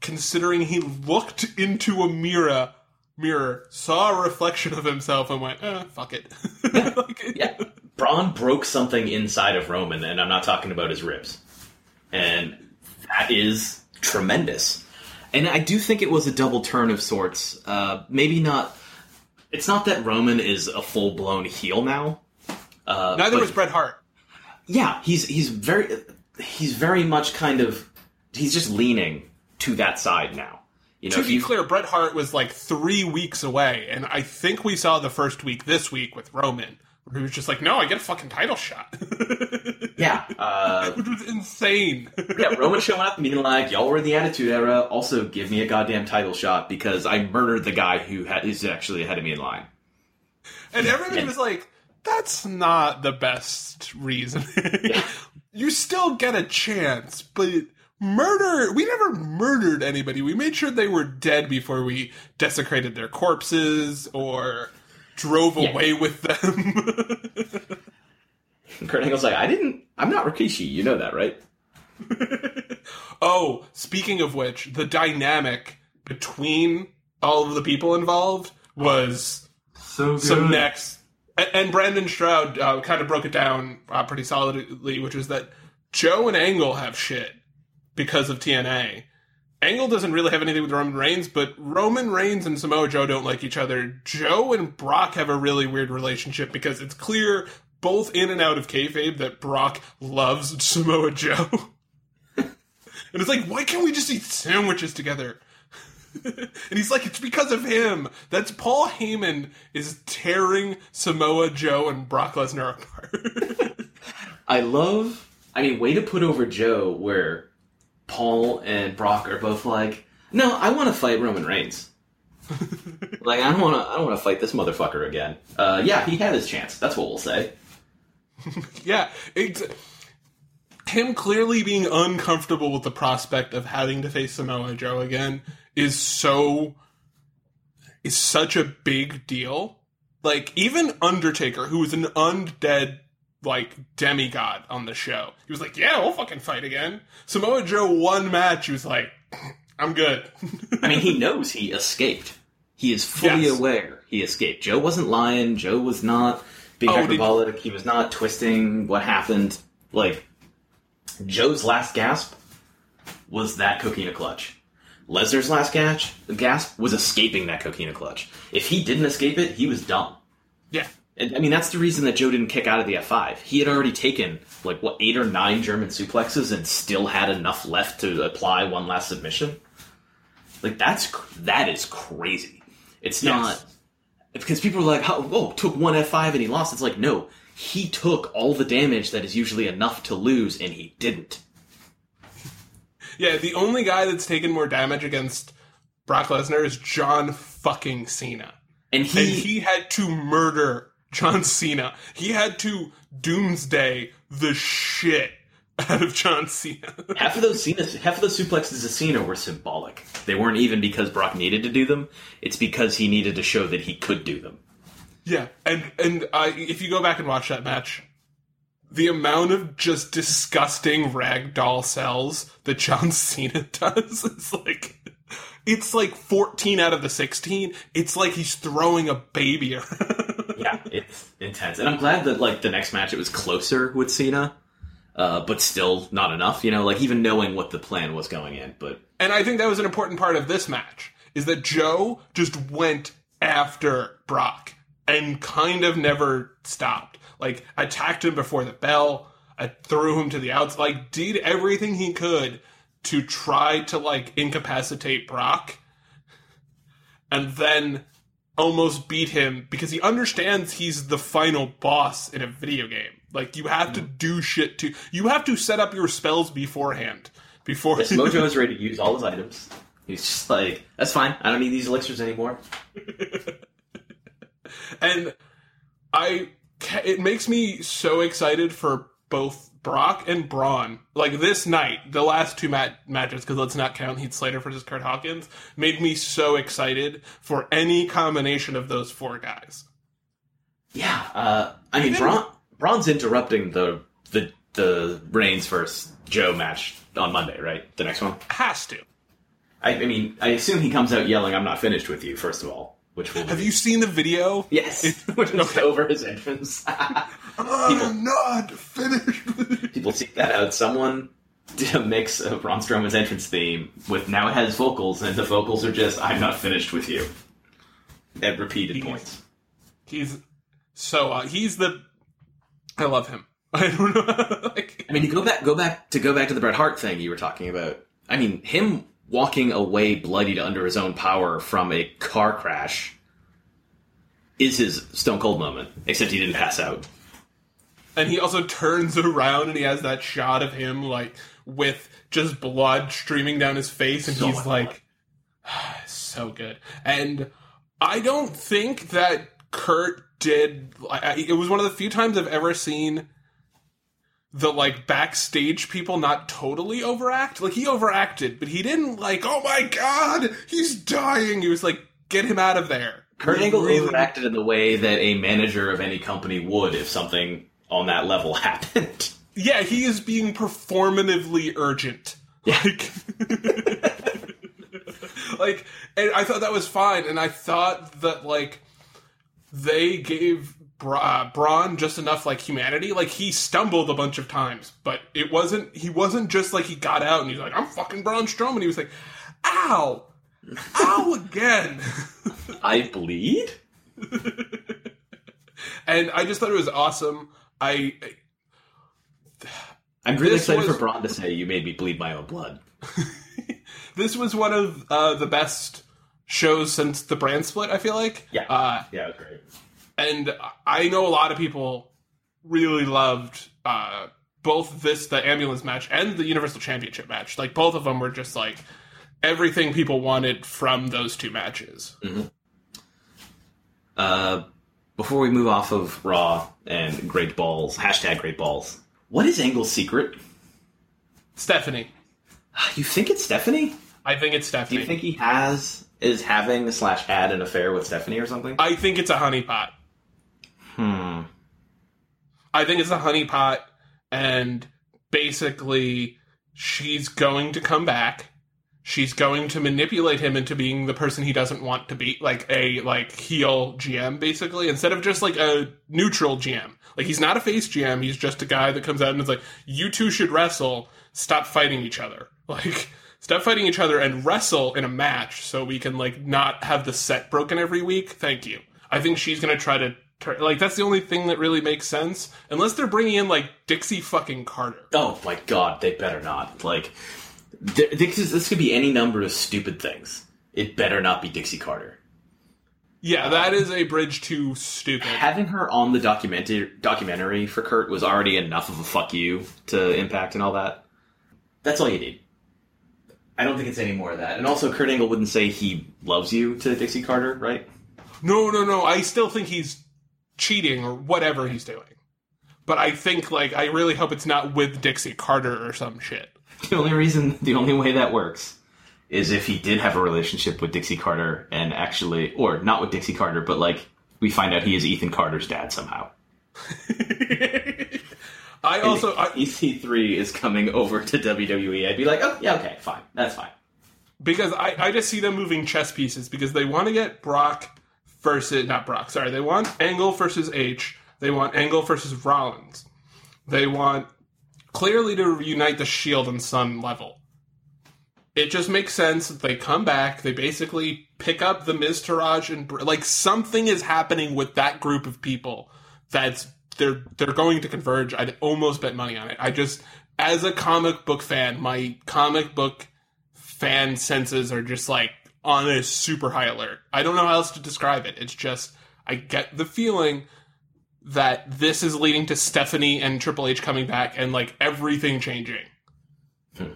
considering he looked into a mirror mirror, saw a reflection of himself and went, eh, fuck it. Like, Yeah. Braun broke something inside of Roman, and I'm not talking about his ribs. And that is tremendous. And I do think it was a double turn of sorts. Uh, maybe not. It's not that Roman is a full blown heel now. Uh, Neither but- was Bret Hart. Yeah, he's he's very he's very much kind of he's just leaning to that side now. You know, To be clear, Bret Hart was like three weeks away, and I think we saw the first week this week with Roman, where he was just like, "No, I get a fucking title shot," yeah, uh, which was insane. yeah, Roman showing up and being like, "Y'all were in the Attitude Era. Also, give me a goddamn title shot because I murdered the guy who had, is actually ahead of me in line." and everybody was like, "That's not the best reason. you still get a chance, but." Murder. We never murdered anybody. We made sure they were dead before we desecrated their corpses or drove Yeah. away with them. Kurt Angle's like, "I didn't. I'm not Rikishi. You know that, right?" Oh, speaking of which, the dynamic between all of the people involved was So some next. And, and Brandon Stroud uh, kind of broke it down uh, pretty solidly, which is that Joe and Angle have shit because of TNA. Angle doesn't really have anything with Roman Reigns, but Roman Reigns and Samoa Joe don't like each other. Joe and Brock have a really weird relationship because it's clear, both in and out of kayfabe, that Brock loves Samoa Joe. and it's like, why can't we just eat sandwiches together? and he's like, it's because of him. That's Paul Heyman is tearing Samoa Joe and Brock Lesnar apart. I love. I mean, way to put over Joe, where Paul and Brock are both like, "No, I want to fight Roman Reigns." like, I don't want to. I don't want to fight this motherfucker again. Uh, yeah, he had his chance. That's what we'll say. yeah, it's him clearly being uncomfortable with the prospect of having to face Samoa Joe again is so is such a big deal. Like even Undertaker, who was an undead like demigod on the show, he was like, "Yeah, we'll fucking fight again." Samoa Joe one match, he was like, "I'm good." I mean, he knows he escaped. He is fully Yes. aware he escaped. Joe wasn't lying. Joe was not being Oh, hyperbolic. He was not twisting what happened. Like, Joe's last gasp was that coquina clutch. Lesnar's last gasp, gasp was escaping that coquina clutch. If he didn't escape it, he was done. yeah, And, I mean, that's the reason that Joe didn't kick out of the F5. He had already taken, like, what, eight or nine German suplexes and still had enough left to apply one last submission. Like, that's, that is crazy. It's Yes. not, because people are like, oh, oh, took one F5 and he lost. It's like, no, he took all the damage that is usually enough to lose and he didn't. Yeah. The only guy that's taken more damage against Brock Lesnar is John fucking Cena. And and he, he had to murder John Cena. He had to doomsday the shit out of John Cena. half of those Cena, half of those suplexes of Cena were symbolic. They weren't even because Brock needed to do them. It's because he needed to show that he could do them. yeah, and and uh, if you go back and watch that match, the amount of just disgusting ragdoll sells that John Cena does is like. It's like 14 out of the 16. It's like he's throwing a baby yeah, it's intense, and I'm glad that like the next match it was closer with Cena, uh, but still not enough. You know, like even knowing what the plan was going in, but And I think that was an important part of this match is that Joe just went after Brock and kind of never stopped. Like attacked him before the bell, I threw him to the outside, like did everything he could to try to like incapacitate Brock and then almost beat him because he understands he's the final boss in a video game. Like you have to do shit to you have to set up your spells beforehand. Before yes, Mojo is ready to use all his items. He's just like, that's fine. I don't need these elixirs anymore. and I it makes me so excited for both Brock and Braun, like this night, the last two mat- matches, because let's not count Heath Slater versus Kurt Hawkins, made me so excited for any combination of those four guys. Yeah, uh, I mean, Braun, Braun's interrupting the the the Reigns versus Joe match on Monday, right? The next one. Has to. I, I mean, I assume he comes out yelling, "I'm not finished with you." First of all, which will Have you seen the video? Yes, which was over his entrance. I'm not finished. People seek that out. Someone did a mix of Braun Strowman's entrance theme with now it has vocals, and the vocals are just "I'm not finished with you" at repeated points. He's so uh, he's the. I love him. I don't know. like, I mean, you go back, go back to go back to the Bret Hart thing you were talking about. I mean, him walking away bloodied under his own power from a car crash is his Stone Cold moment. Except he didn't pass out. and he also turns around and he has that shot of him like with just blood streaming down his face, and So he's like, so good. And I don't think that Kurt did. It was one of the few times I've ever seen the like backstage people not totally overact. Like he overacted, but he didn't like, oh my god, he's dying. He was like, get him out of there. Kurt Angle really- overacted in the way that a manager of any company would if something on that level happened. Yeah, he is being performatively urgent. Like, like, and I thought that was fine, and I thought that like they gave Bra- uh, Braun just enough like humanity. Like he stumbled a bunch of times, but it wasn't. He wasn't just like he got out and he's like, "I'm fucking Braun Strowman." He was like, "Ow, ow again." I bleed. and I just thought it was awesome. I I'm really excited was- for Braun to say, "You made me bleed my own blood." this was one of uh, the best shows since the brand split. I feel like, Yeah. uh, Yeah, it was great. And I know a lot of people really loved uh, both this, the ambulance match, and the Universal Championship match. Like both of them were just like everything people wanted from those two matches. Uh, before we move off of Raw and Great Balls, hashtag Great Balls, what is Angle's secret? Stephanie, You think it's Stephanie? I think it's Stephanie. Do you think he has is having slash had an affair with Stephanie or something? I think it's a honeypot. Hmm. I think it's a honeypot, and basically, she's going to come back. She's going to manipulate him into being the person he doesn't want to be, like a like heel GM, basically, instead of just like a neutral GM. Like he's not a face GM; he's just a guy that comes out and is like, "You two should wrestle. Stop fighting each other. Like, stop fighting each other and wrestle in a match, so we can like not have the set broken every week." Thank you. I think she's gonna try to. Like that's the only thing that really makes sense, unless they're bringing in like Dixie fucking Carter. Oh my god, they better not. Like, th- this, is, this could be any number of stupid things. It better not be Dixie Carter. Yeah, that is a bridge too stupid. Having her on the documentary documentary for Kurt was already enough of a fuck you to Impact and all that. That's all you need. I don't think it's any more of that. And also, Kurt Angle wouldn't say he loves you to Dixie Carter, right? No, no, no. I still think he's cheating or whatever he's doing. But I think like I really hope it's not with Dixie Carter or some shit. The only reason, the only way that works is if he did have a relationship with Dixie Carter and actually, or not with Dixie Carter, but like we find out he is Ethan Carter's dad somehow. I also I, EC3 is coming over to WWE. I'd be like, oh yeah, okay, fine, that's fine. because I, I just see them moving chess pieces because they want to get Brock versus not Brock, sorry, they want Angle versus H. They want Angle versus Rollins. They want clearly to reunite the Shield and Sun level. It just makes sense that they come back. They basically pick up the Miztourage and like something is happening with that group of people that's they're they're going to converge. I'd almost bet money on it. I just as a comic book fan, my comic book fan senses are just like on a super high alert. I don't know how else to describe it. It's just I get the feeling that this is leading to Stephanie and Triple H coming back and like everything changing. Hmm.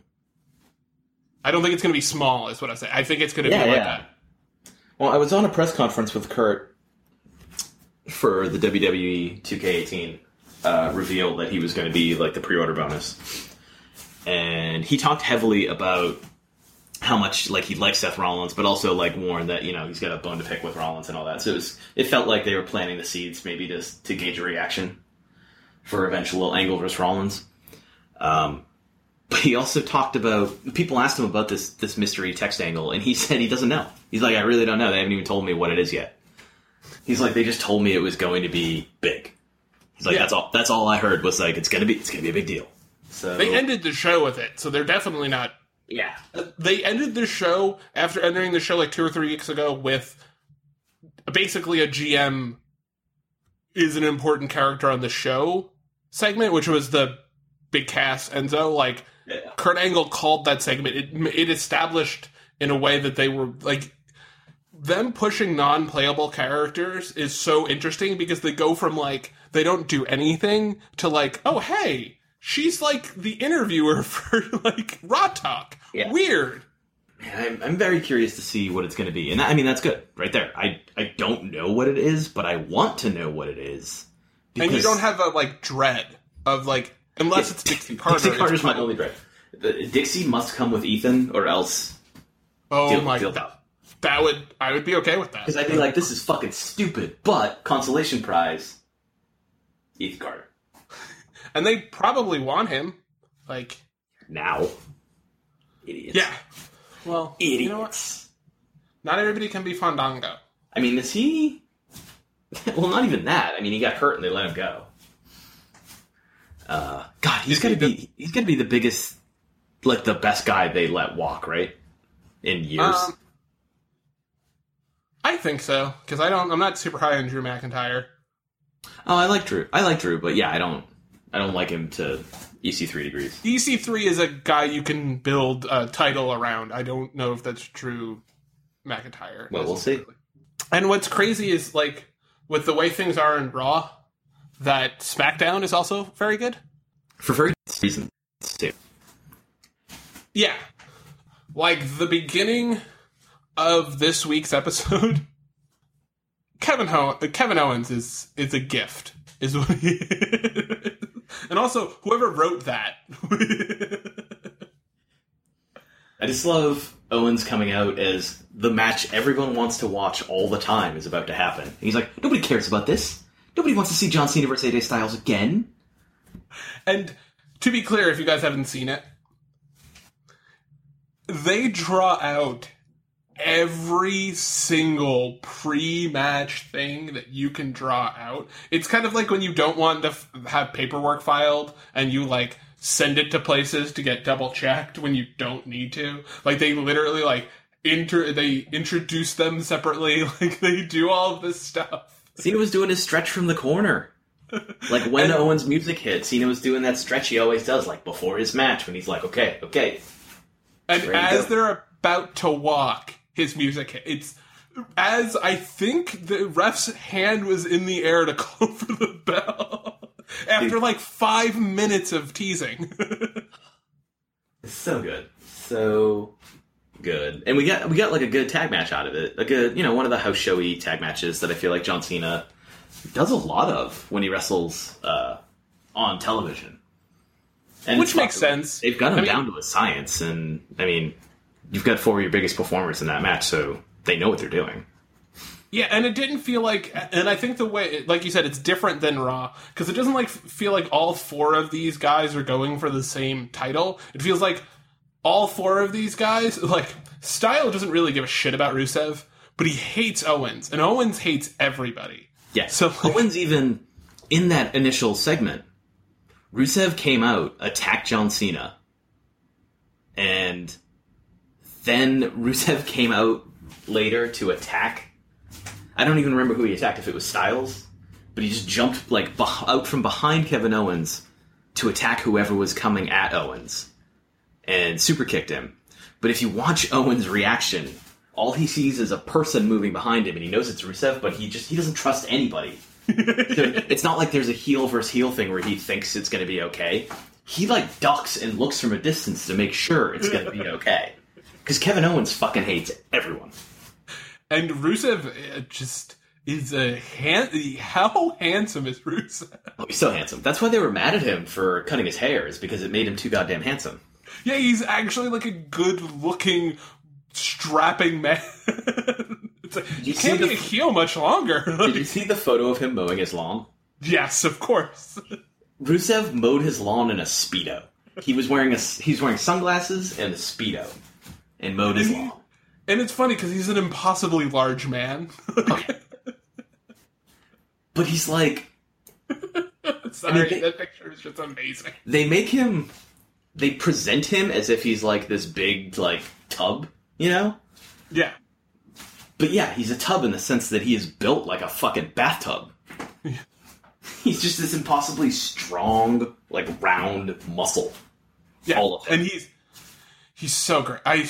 I don't think it's going to be small, is what I say. I think it's going to Yeah, be like yeah. a Well, I was on a press conference with Kurt for the WWE 2K18, uh, reveal that he was going to be like the pre-order bonus, and he talked heavily about how much like he likes Seth Rollins, but also like warned that you know he's got a bone to pick with Rollins and all that. So it, was, it felt like they were planting the seeds maybe just to gauge a reaction for eventual Angle versus Rollins. Um, but he also talked about people asked him about this this mystery text angle, and he said he doesn't know. He's like, I really don't know. They haven't even told me what it is yet. He's like, they just told me it was going to be big. He's like, Yeah. that's all. That's all I heard was like, it's gonna be, it's gonna be a big deal. So They ended the show with it, so they're definitely not. Yeah, They ended the show after ending the show like two or three weeks ago with basically a GM is an important character on the show segment, which was the Big Cass Enzo. Like yeah. Kurt Angle called that segment. It it established in a way that they were like them pushing non-playable characters is so interesting because they go from like they don't do anything to like oh hey she's like the interviewer for like Raw Talk. Yeah. Weird. I'm, I'm very curious to see what it's going to be, and I mean that's good right there. I I don't know what it is, but I want to know what it is. And you don't have a like dread of like unless it's Dixie Carter. Dixie it's Carter's my only dread. The- Dixie must come with Ethan, or else Oh deal, my deal god. That would I would be okay with that. Because I'd be like, this is fucking stupid, but consolation prize, Ethan Carter. And they probably want him. Like Now, idiots. yeah. Well, idiots. you know what? Not everybody can be Fandango. I mean, is he? well, not even that. I mean, he got hurt and they let him go. Uh, God, he's Is gonna he be he's gonna be the biggest, like the best guy they let walk, right? In years. Um, I think so because I don't. I'm not super high on Drew McIntyre. oh, I like Drew. I like Drew, but yeah, I don't. I don't like him to EC three degrees. EC3 is a guy you can build a title around. I don't know if that's true. McIntyre. Well, we'll see. And what's crazy is like with the way things are in Raw, that SmackDown is also very good. For very reasons too. Yeah. Like the beginning of this week's episode, Kevin Ho- Kevin Owens is is a gift. Is what he And also whoever wrote that. I just love Owens coming out as the match everyone wants to watch all the time is about to happen. And he's like, nobody cares about this. Nobody wants to see John Cena versus AJ Styles again. and to be clear, if you guys haven't seen it, they draw out every single pre-match thing that you can draw out. It's kind of like when you don't want to f- have paperwork filed and you like send it to places to get double checked when you don't need to. Like they literally like inter they introduce them separately. Like they do all of this stuff. Cena was doing his stretch from the corner. Like when And- Owens' music hit, Cena was doing that stretch he always does, like before his match, when he's like, okay, okay. And as they're about to walk, his music. It's as I think the ref's hand was in the air to call for the bell after like five minutes of teasing. It's so good. So good. And we got we got like a good tag match out of it. A good, you know, one of the house showy tag matches that I feel like John Cena does a lot of when he wrestles uh, on television. And Which makes sense. They've got him I mean- down to a science, and I mean, you've got four of your biggest performers in that match, so they know what they're doing. yeah, and it didn't feel like, and I think the way, like you said, it's different than Raw because it doesn't like feel like all four of these guys are going for the same title. It feels like all four of these guys, like Style doesn't really give a shit about Rusev, but he hates Owens, and Owens hates everybody. Yeah. So- Owens even in that initial segment, Rusev came out, attacked John Cena, and then Rusev came out later to attack. I don't even remember who he attacked. If it was Styles, but he just jumped like out from behind Kevin Owens to attack whoever was coming at Owens, and super kicked him. But if you watch Owens' reaction, all he sees is a person moving behind him, and he knows it's Rusev, but he just he doesn't trust anybody. So it's not like there's a heel versus heel thing where he thinks it's going to be okay. He like ducks and looks from a distance to make sure it's going to be okay. Because Kevin Owens fucking hates everyone. And Rusev uh, just is a hand. How handsome is Rusev? Oh, he's so handsome. That's why they were mad at him for cutting his hair, is because it made him too goddamn handsome. Yeah, he's actually like a good-looking, strapping man. it's like, you can't the- be a heel much longer. Did you see the photo of him mowing his lawn? yes, of course. Rusev mowed his lawn in a speedo. He was wearing a he's wearing sunglasses and a speedo, and lawn. And it's funny because he's an impossibly large man. But he's like Sorry, they- that picture is just amazing. they make him they present him as if he's like this big like tub, you know? Yeah. But yeah, he's a tub in the sense that he is built like a fucking bathtub. he's just this impossibly strong, like round muscle. Yeah, All of him. and he's he's so great. I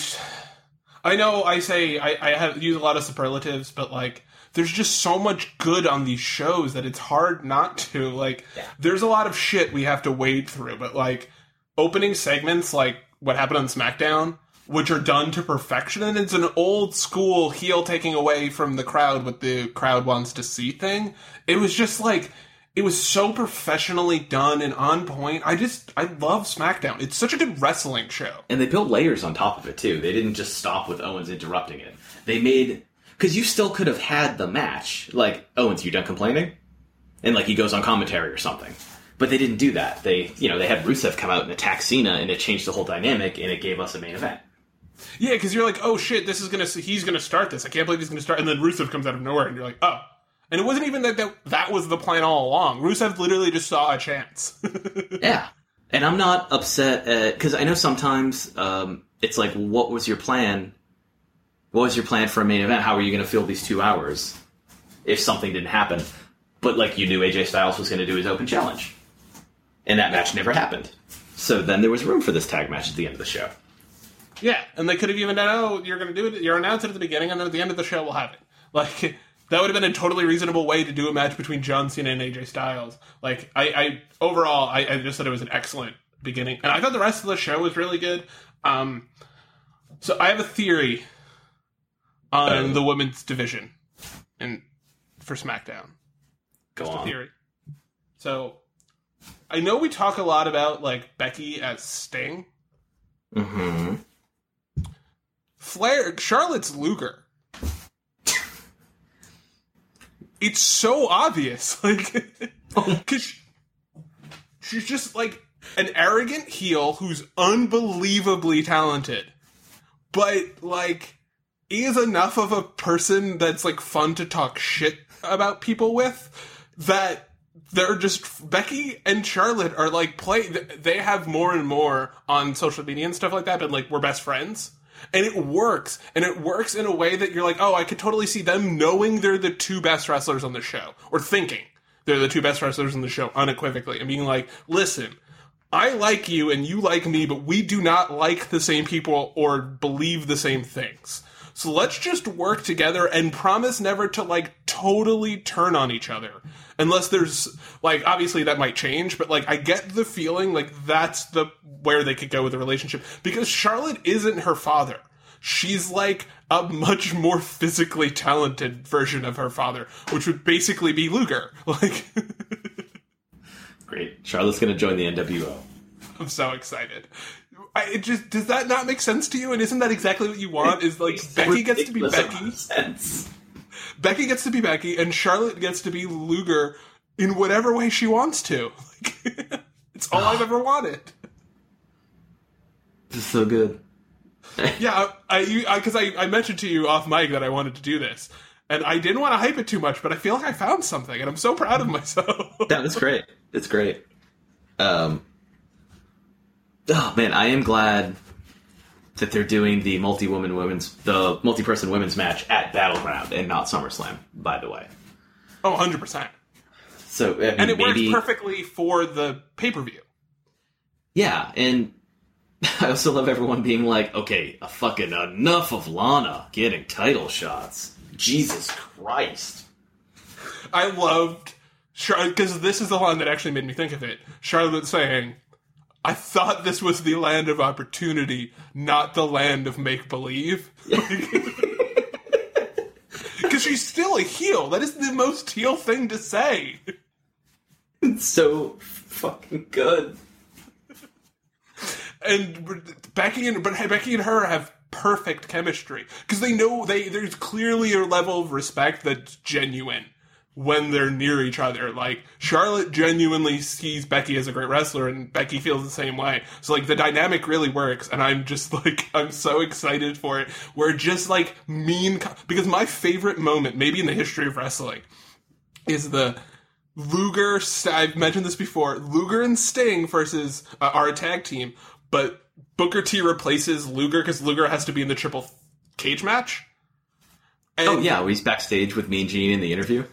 I know I say I, I have use a lot of superlatives, but like there's just so much good on these shows that it's hard not to like. Yeah. There's a lot of shit we have to wade through, but like opening segments like what happened on SmackDown. Which are done to perfection, and it's an old school heel taking away from the crowd what the crowd wants to see thing. It was just like it was so professionally done and on point. I just I love SmackDown. It's such a good wrestling show. And they built layers on top of it too. They didn't just stop with Owens interrupting it. They made because you still could have had the match. Like Owens, you done complaining? And like he goes on commentary or something. But they didn't do that. They you know they had Rusev come out and attack Cena, and it changed the whole dynamic, and it gave us a main event. Yeah, because you're like, oh shit, this is gonna he's gonna start this. I can't believe he's gonna start, and then Rusev comes out of nowhere, and you're like, oh. And it wasn't even that that, that was the plan all along. Rusev literally just saw a chance. Yeah. And I'm not upset because I know sometimes um, it's like, what was your plan? What was your plan for a main event? How are you going to fill these two hours if something didn't happen? But like you knew AJ Styles was going to do his open challenge, and that match never happened. So then there was room for this tag match at the end of the show. yeah, and they could have even done, oh, you're gonna do it. You're announced it at the beginning, and then at the end of the show we'll have it. Like that would have been a totally reasonable way to do a match between John Cena and AJ Styles. Like I, I overall, I, I just thought it was an excellent beginning, and I thought the rest of the show was really good. Um, so I have a theory on Oh. the women's division, and for SmackDown. Go Just a on. theory. So I know we talk a lot about like Becky as Sting. hmm Flair, Charlotte's Luger. It's so obvious, like, oh because she's just like an arrogant heel who's unbelievably talented, but like is enough of a person that's like fun to talk shit about people with that they're just Becky and Charlotte are like play they have more and more on social media and stuff like that but like we're best friends and it works and it works in a way that you're like oh I could totally see them knowing they're the two best wrestlers on the show or thinking they're the two best wrestlers on the show unequivocally and being like listen I like you and you like me, but we do not like the same people or believe the same things. So let's just work together and promise never to like totally turn on each other. Unless there's like obviously that might change, but like I get the feeling like that's the where they could go with the relationship because Charlotte isn't her father. She's like a much more physically talented version of her father, which would basically be Luger. Like Great. Charlotte's going to join the NWO. I'm so excited. I, it just does that not make sense to you? And isn't that exactly what you want? Is like Becky gets to be Becky, sense. Becky gets to be Becky, and Charlotte gets to be Luger in whatever way she wants to. Like, it's all I've ever wanted. This is so good. Yeah, I because I, I, mentioned to you off mic that I wanted to do this, and I didn't want to hype it too much, but I feel like I found something, and I'm so proud of myself. That was great. It's great. Um, oh man, I am glad that they're doing the multi-woman women's, the multi-person women's match at Battleground and not SummerSlam. By the way, oh, 100 percent. so I mean, And it maybe works perfectly for the pay per view. yeah, and I also love everyone being like, okay, a fucking enough of Lana getting title shots. Jesus Christ. I loved because this is the line that actually made me think of it. Charlotte saying, "I thought this was the land of opportunity, not the land of make believe." Because she's still a heel. That is the most heel thing to say. It's so fucking good. and Becky and but Becky and her have perfect chemistry because they know they there's clearly a level of respect that's genuine when they're near each other. Like Charlotte genuinely sees Becky as a great wrestler, and Becky feels the same way. So like the dynamic really works, and I'm just like I'm so excited for it. We're just like mean co- because my favorite moment, maybe in the history of wrestling, is the Luger. I've mentioned this before. Luger and Sting versus uh, our tag team, but Booker T replaces Luger because Luger has to be in the triple cage match. And Oh yeah, he's backstage with Mean Gene in the interview.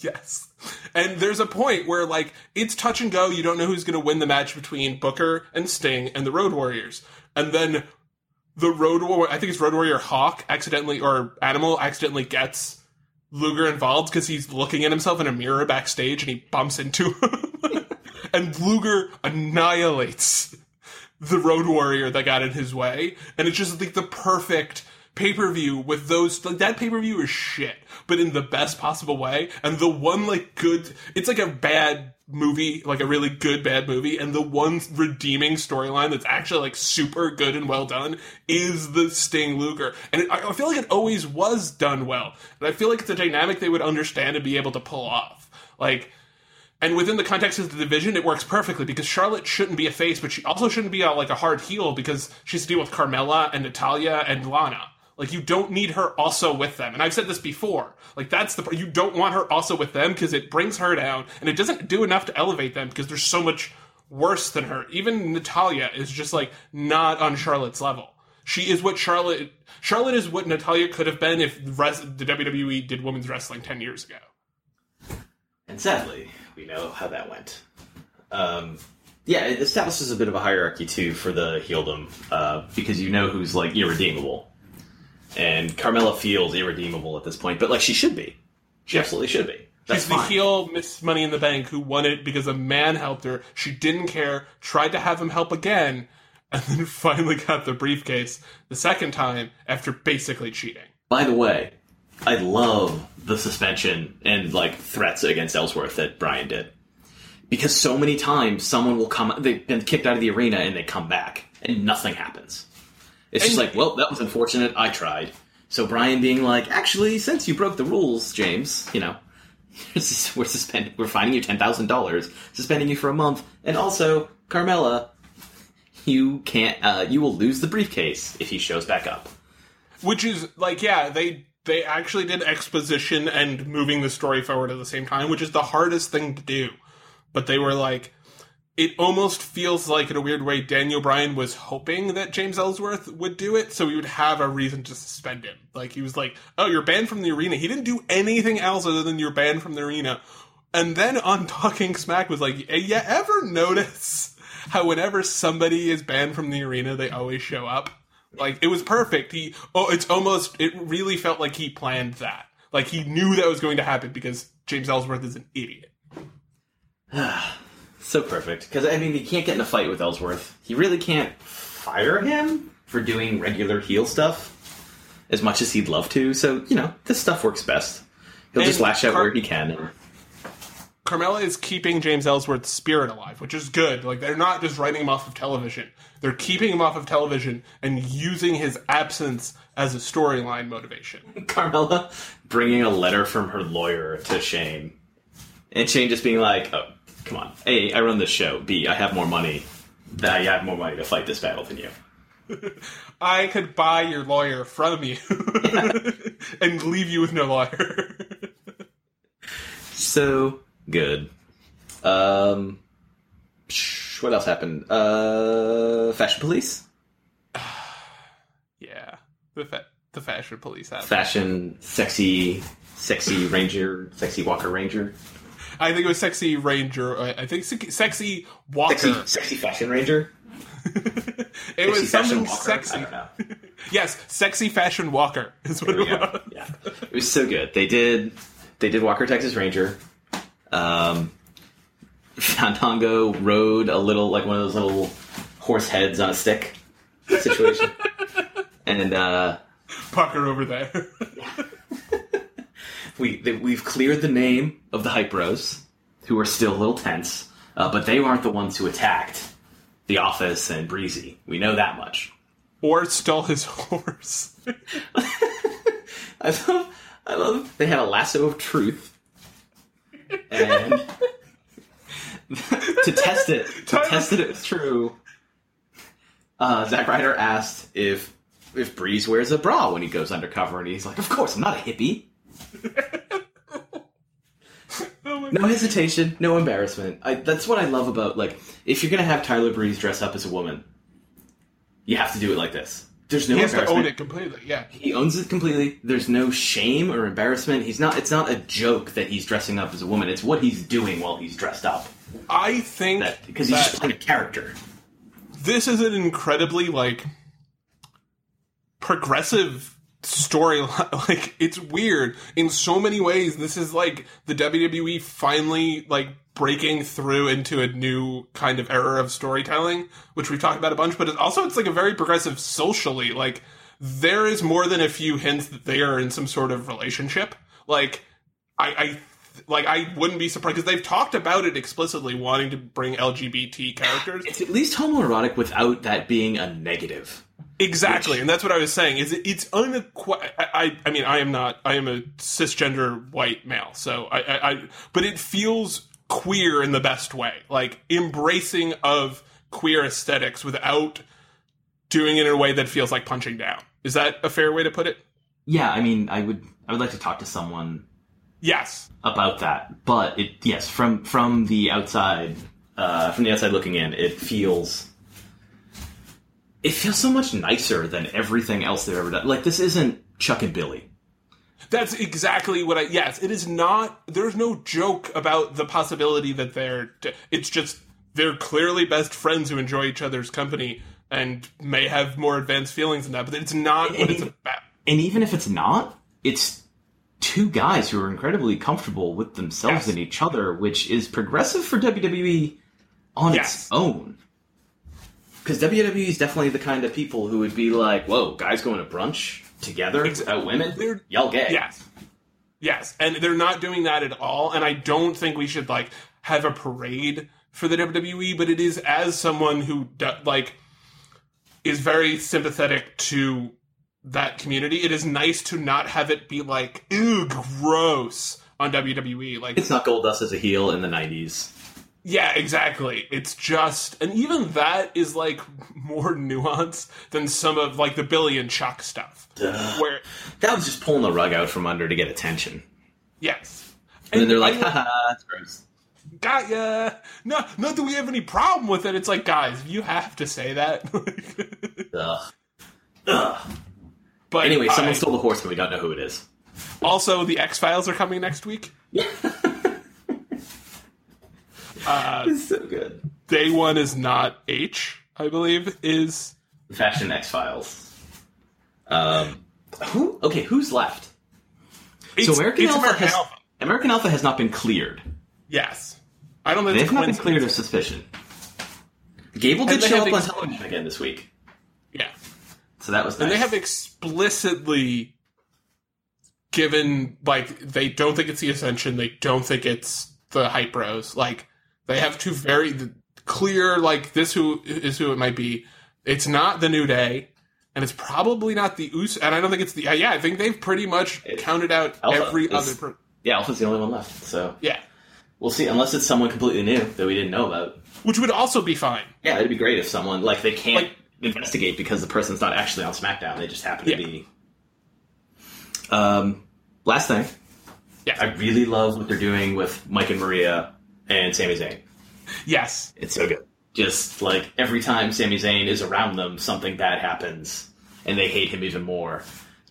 Yes. And there's a point where like it's touch and go, you don't know who's going to win the match between Booker and Sting and the Road Warriors. And then the Road Warrior, I think it's Road Warrior Hawk accidentally or Animal accidentally gets Luger involved because he's looking at himself in a mirror backstage and he bumps into him. and Luger annihilates the Road Warrior that got in his way. And it's just like the perfect pay per view with those. Like that pay per view is shit, but in the best possible way. And the one like good, it's like a bad movie, like a really good bad movie. And the one redeeming storyline that's actually like super good and well done is the Sting Luger. And it, I feel like it always was done well. And I feel like it's a dynamic they would understand and be able to pull off. Like, and within the context of the division, it works perfectly because Charlotte shouldn't be a face, but she also shouldn't be a, like a hard heel because she's to deal with Carmella and Natalya and Lana. Like you don't need her also with them. And I've said this before. Like that's the you don't want her also with them because it brings her down and it doesn't do enough to elevate them because they're so much worse than her. Even Natalya is just like not on Charlotte's level. She is what Charlotte Charlotte is what Natalya could have been if res, the WWE did women's wrestling 10 years ago. And sadly, we know how that went. Um, yeah, it establishes a bit of a hierarchy too for the heeldom uh, because you know who's like irredeemable, and Carmella feels irredeemable at this point, but like she should be. She absolutely should be. That's She's the heel Miss Money in the Bank who won it because a man helped her. She didn't care, tried to have him help again, and then finally got the briefcase the second time after basically cheating. By the way, I love the suspension and like threats against Ellsworth that Bryan did. Because so many times someone will come they've been kicked out of the arena and they come back and nothing happens. It's just like, well, that was unfortunate, I tried. So Bryan being like, actually, since you broke the rules, James, you know, we're suspending we're fining you ten thousand dollars, suspending you for a month, and also, Carmella, you can't uh, you will lose the briefcase if he shows back up. Which is like, yeah, they they actually did exposition and moving the story forward at the same time, which is the hardest thing to do. But they were like, it almost feels like in a weird way Daniel Bryan was hoping that James Ellsworth would do it, so he would have a reason to suspend him. Like he was like, "Oh, you're banned from the arena." He didn't do anything else other than you're banned from the arena. And then on Talking Smack was like, "Hey, "You ever notice how whenever somebody is banned from the arena, they always show up?" Like it was perfect. He oh, it's almost it really felt like he planned that. Like he knew that was going to happen because James Ellsworth is an idiot. So perfect. Because, I mean, he can't get in a fight with Ellsworth. He really can't fire him for doing regular heel stuff as much as he'd love to. So, you know, this stuff works best. He'll just lash out Car- where he can. And, Carmella is keeping James Ellsworth's spirit alive, which is good. Like they're not just writing him off of television; they're keeping him off of television and using his absence as a storyline motivation. Carmella bringing a letter from her lawyer to Shane. And Shane just being like, oh, come on. A, I run this show. B, I have more money. I have more money to fight this battle than you. I could buy your lawyer from you and leave you with no lawyer. So good. Um, what else happened? Uh, Fashion Police? yeah, the fa- the fashion police have. Fashion, sexy, sexy ranger, sexy walker ranger. I think it was sexy ranger. I I think sexy, sexy walker. Sexy, sexy fashion ranger? it Sexy was something sexy. I don't know. Yes, sexy fashion walker is what it yeah, was. yeah. It was so good. They did they did Walker Texas Ranger. Um Fandango rode a little like one of those little horse heads on a stick situation. and uh Pucker over there. We we've cleared the name of the hype bros, who are still a little tense, uh, but they aren't the ones who attacked the office and Breezy. We know that much. Or stole his horse. I love, I love. They had a lasso of truth, and to test it, to test that it was true. Uh, Zack Ryder asked if if Breeze wears a bra when he goes undercover, and he's like, "Of course, I'm not a hippie." Oh No hesitation, no embarrassment. I, that's what I love about like if you're gonna have Tyler Breeze dress up as a woman, you have to do it like this. There's no He has to own it completely. Yeah. He owns it completely. There's no shame or embarrassment. He's not. It's not a joke that he's dressing up as a woman. It's what he's doing while he's dressed up. I think That because he's just playing a character. this is an incredibly like progressive storyline. Like it's weird in so many ways. This is like the WWE finally like breaking through into a new kind of era of storytelling, which we've talked about a bunch. But it's also it's like a very progressive socially. Like there is more than a few hints that they are in some sort of relationship. Like I. I like I wouldn't be surprised because they've talked about it explicitly, wanting to bring LGBT characters. It's at least homoerotic without that being a negative. Exactly, Which- and that's what I was saying. Is it, it's unequ- I, I I mean I am not I am a cisgender white male, so I, I, I but it feels queer in the best way, like embracing of queer aesthetics without doing it in a way that feels like punching down. Is that a fair way to put it? Yeah, I mean, I would. I would like to talk to someone Yes. about that. But it, yes, from from the outside, uh, from the outside looking in, it feels. It feels so much nicer than everything else they've ever done. Like this isn't Chuck and Billy. That's exactly what I. Yes, it is not. There's no joke about the possibility that they're. It's just they're clearly best friends who enjoy each other's company and may have more advanced feelings than that. But it's not what it's And- about. And even if it's not, it's two guys who are incredibly comfortable with themselves Yes. and each other, which is progressive for WWE on Yes. its own. Because WWE is definitely the kind of people who would be like, "Whoa, guys going to brunch together without uh, women? They're- Y'all gay?" Yes, yes, and they're not doing that at all. And I don't think we should like have a parade for the WWE. But it is as someone who like is very sympathetic to that community. It is nice to not have it be like, ew, gross on WWE. Like, It's not Goldust as a heel in the '90s. Yeah, exactly. It's just, and even that is like more nuanced than some of like the Billy and Chuck stuff. Where, That was just pulling the rug out from under to get attention. yes. And then they're like, "Haha, that's gross." got ya. No, not that we have any problem with it. It's like, guys, you have to say that. Ugh. Ugh. but Anyway, I- someone stole the horse, and we don't know who it is. also the X Files are coming next week. uh, It's so good. day one is not H, I believe, is Fashion X Files. Um, who? Okay, who's left? it's, so American it's Alpha American has Alpha. American Alpha has not been cleared. Yes, I don't think They've it's not been cleared of suspicion. Gable did show have up on ex- television again this week, Yeah, so that was nice. and they have explicitly given like they don't think it's the Ascension. They don't think it's the Hype Bros, Like they have two very clear like this who is who it might be. It's not the New Day, and it's probably not the Us. And I don't think it's the yeah. I think they've pretty much counted out Alpha every is- other. Per- yeah, Alpha's the only one left. So yeah, we'll see. Unless it's someone completely new that we didn't know about. which would also be fine. Yeah, it'd be great if someone like they can't Like- investigate because the person's not actually on SmackDown. They just happen Yeah. to be. Um, last thing, Yeah. I really love what they're doing with Mike and Maria and Sami Zayn. yes. It's so good. Just like every time Sami Zayn is around them, something bad happens, and they hate him even more.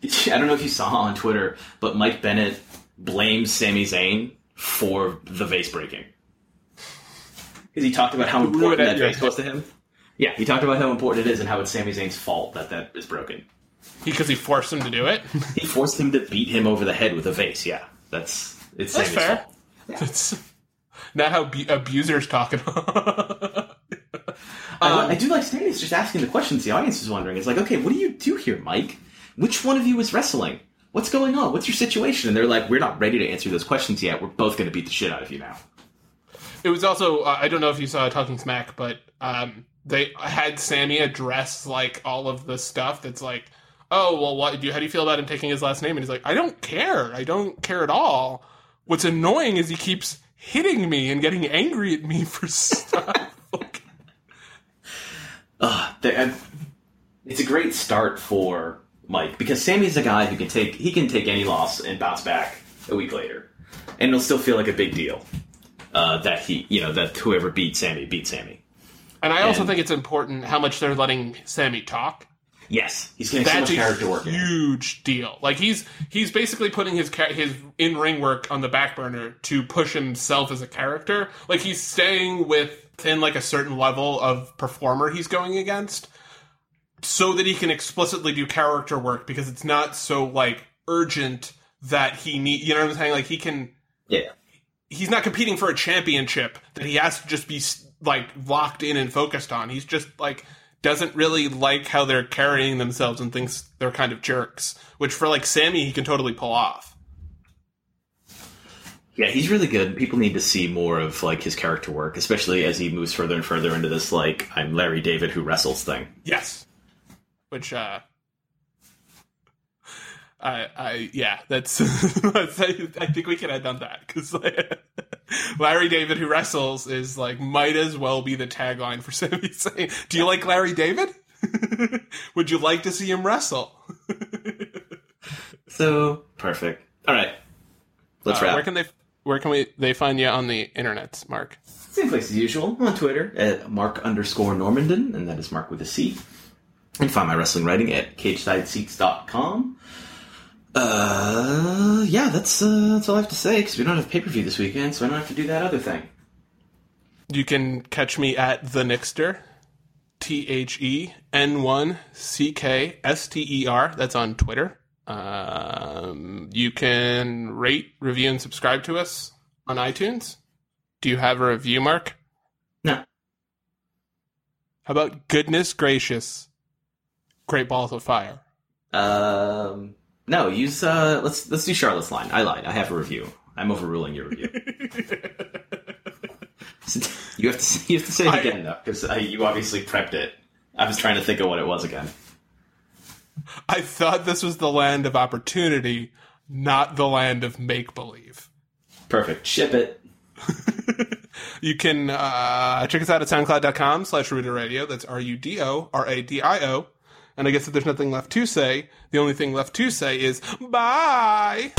I don't know if you saw on Twitter, but Mike Bennett blames Sami Zayn for the vase breaking. Because he talked about how important that vase was to him. Yeah, he talked about how important it is and how it's Sami Zayn's fault that that is broken. Because he forced him to do it. He forced him to beat him over the head with a vase. Yeah, that's it's That's fair. fault. That's not how bu- abusers talk about. I, I do like Stanley's just asking the questions the audience is wondering. It's like, okay, what do you do here, Mike? Which one of you is wrestling? what's going on? What's your situation? And they're like, we're not ready to answer those questions yet. We're both going to beat the shit out of you now. It was also uh, I don't know if you saw Talking Smack, but um, they had Sami address like all of the stuff that's like, oh well, what do you, how do you feel about him taking his last name? And he's like, I don't care, I don't care at all. What's annoying is he keeps hitting me and getting angry at me for stuff. like, Uh, and it's a great start for Mike because Sami's a guy who can take he can take any loss and bounce back a week later, and it'll still feel like a big deal uh, that he you know that whoever beat Sami beat Sami. and I also And- think it's important how much they're letting Sammy talk. Yes, he's getting so That's much a character work. huge deal. Like he's he's basically putting his his in ring work on the back burner to push himself as a character. Like he's staying within like a certain level of performer he's going against, so that he can explicitly do character work because it's not so like urgent that he need. You know what I'm saying? Like he can. Yeah, He's not competing for a championship that he has to just be like locked in and focused on. He's just like doesn't really like how they're carrying themselves and thinks they're kind of jerks. Which for like Sami, he can totally pull off. yeah, he's really good. People need to see more of like his character work, especially as he moves further and further into this like I'm Larry David who wrestles thing. Yes. Which uh I I yeah, that's, that's I think we can end on that cuz Larry David who wrestles is like might as well be the tagline for Sami Zayn. Do you like Larry David? Would you like to see him wrestle? So perfect. All right, let's Uh, wrap. where can they where can we they find you on the internet, Marc? Same place as usual on Twitter at Marc underscore Normandin, and that is Marc with a C. And find my wrestling writing at cagesideseats.com. Uh, yeah, that's uh, that's all I have to say because we don't have pay per view this weekend, so I don't have to do that other thing. You can catch me at the Nixter, T H E N one C K S T E R. That's on Twitter. Um, you can rate, review, and subscribe to us on iTunes. Do you have a review, Marc? No, How about goodness gracious, Great Balls of Fire? um, no, use uh, let's let's do Charlotte's line. I lied. I have a review. I'm overruling your review. you have to you have to say it I- again though, because you obviously prepped it. I was trying to think of what it was again. I thought this was the land of opportunity, not the land of make believe. Perfect. Ship it. You can uh, check us out at soundcloud.com slash Radio. That's R U D O R A D I O. And I guess if there's nothing left to say, the only thing left to say is bye.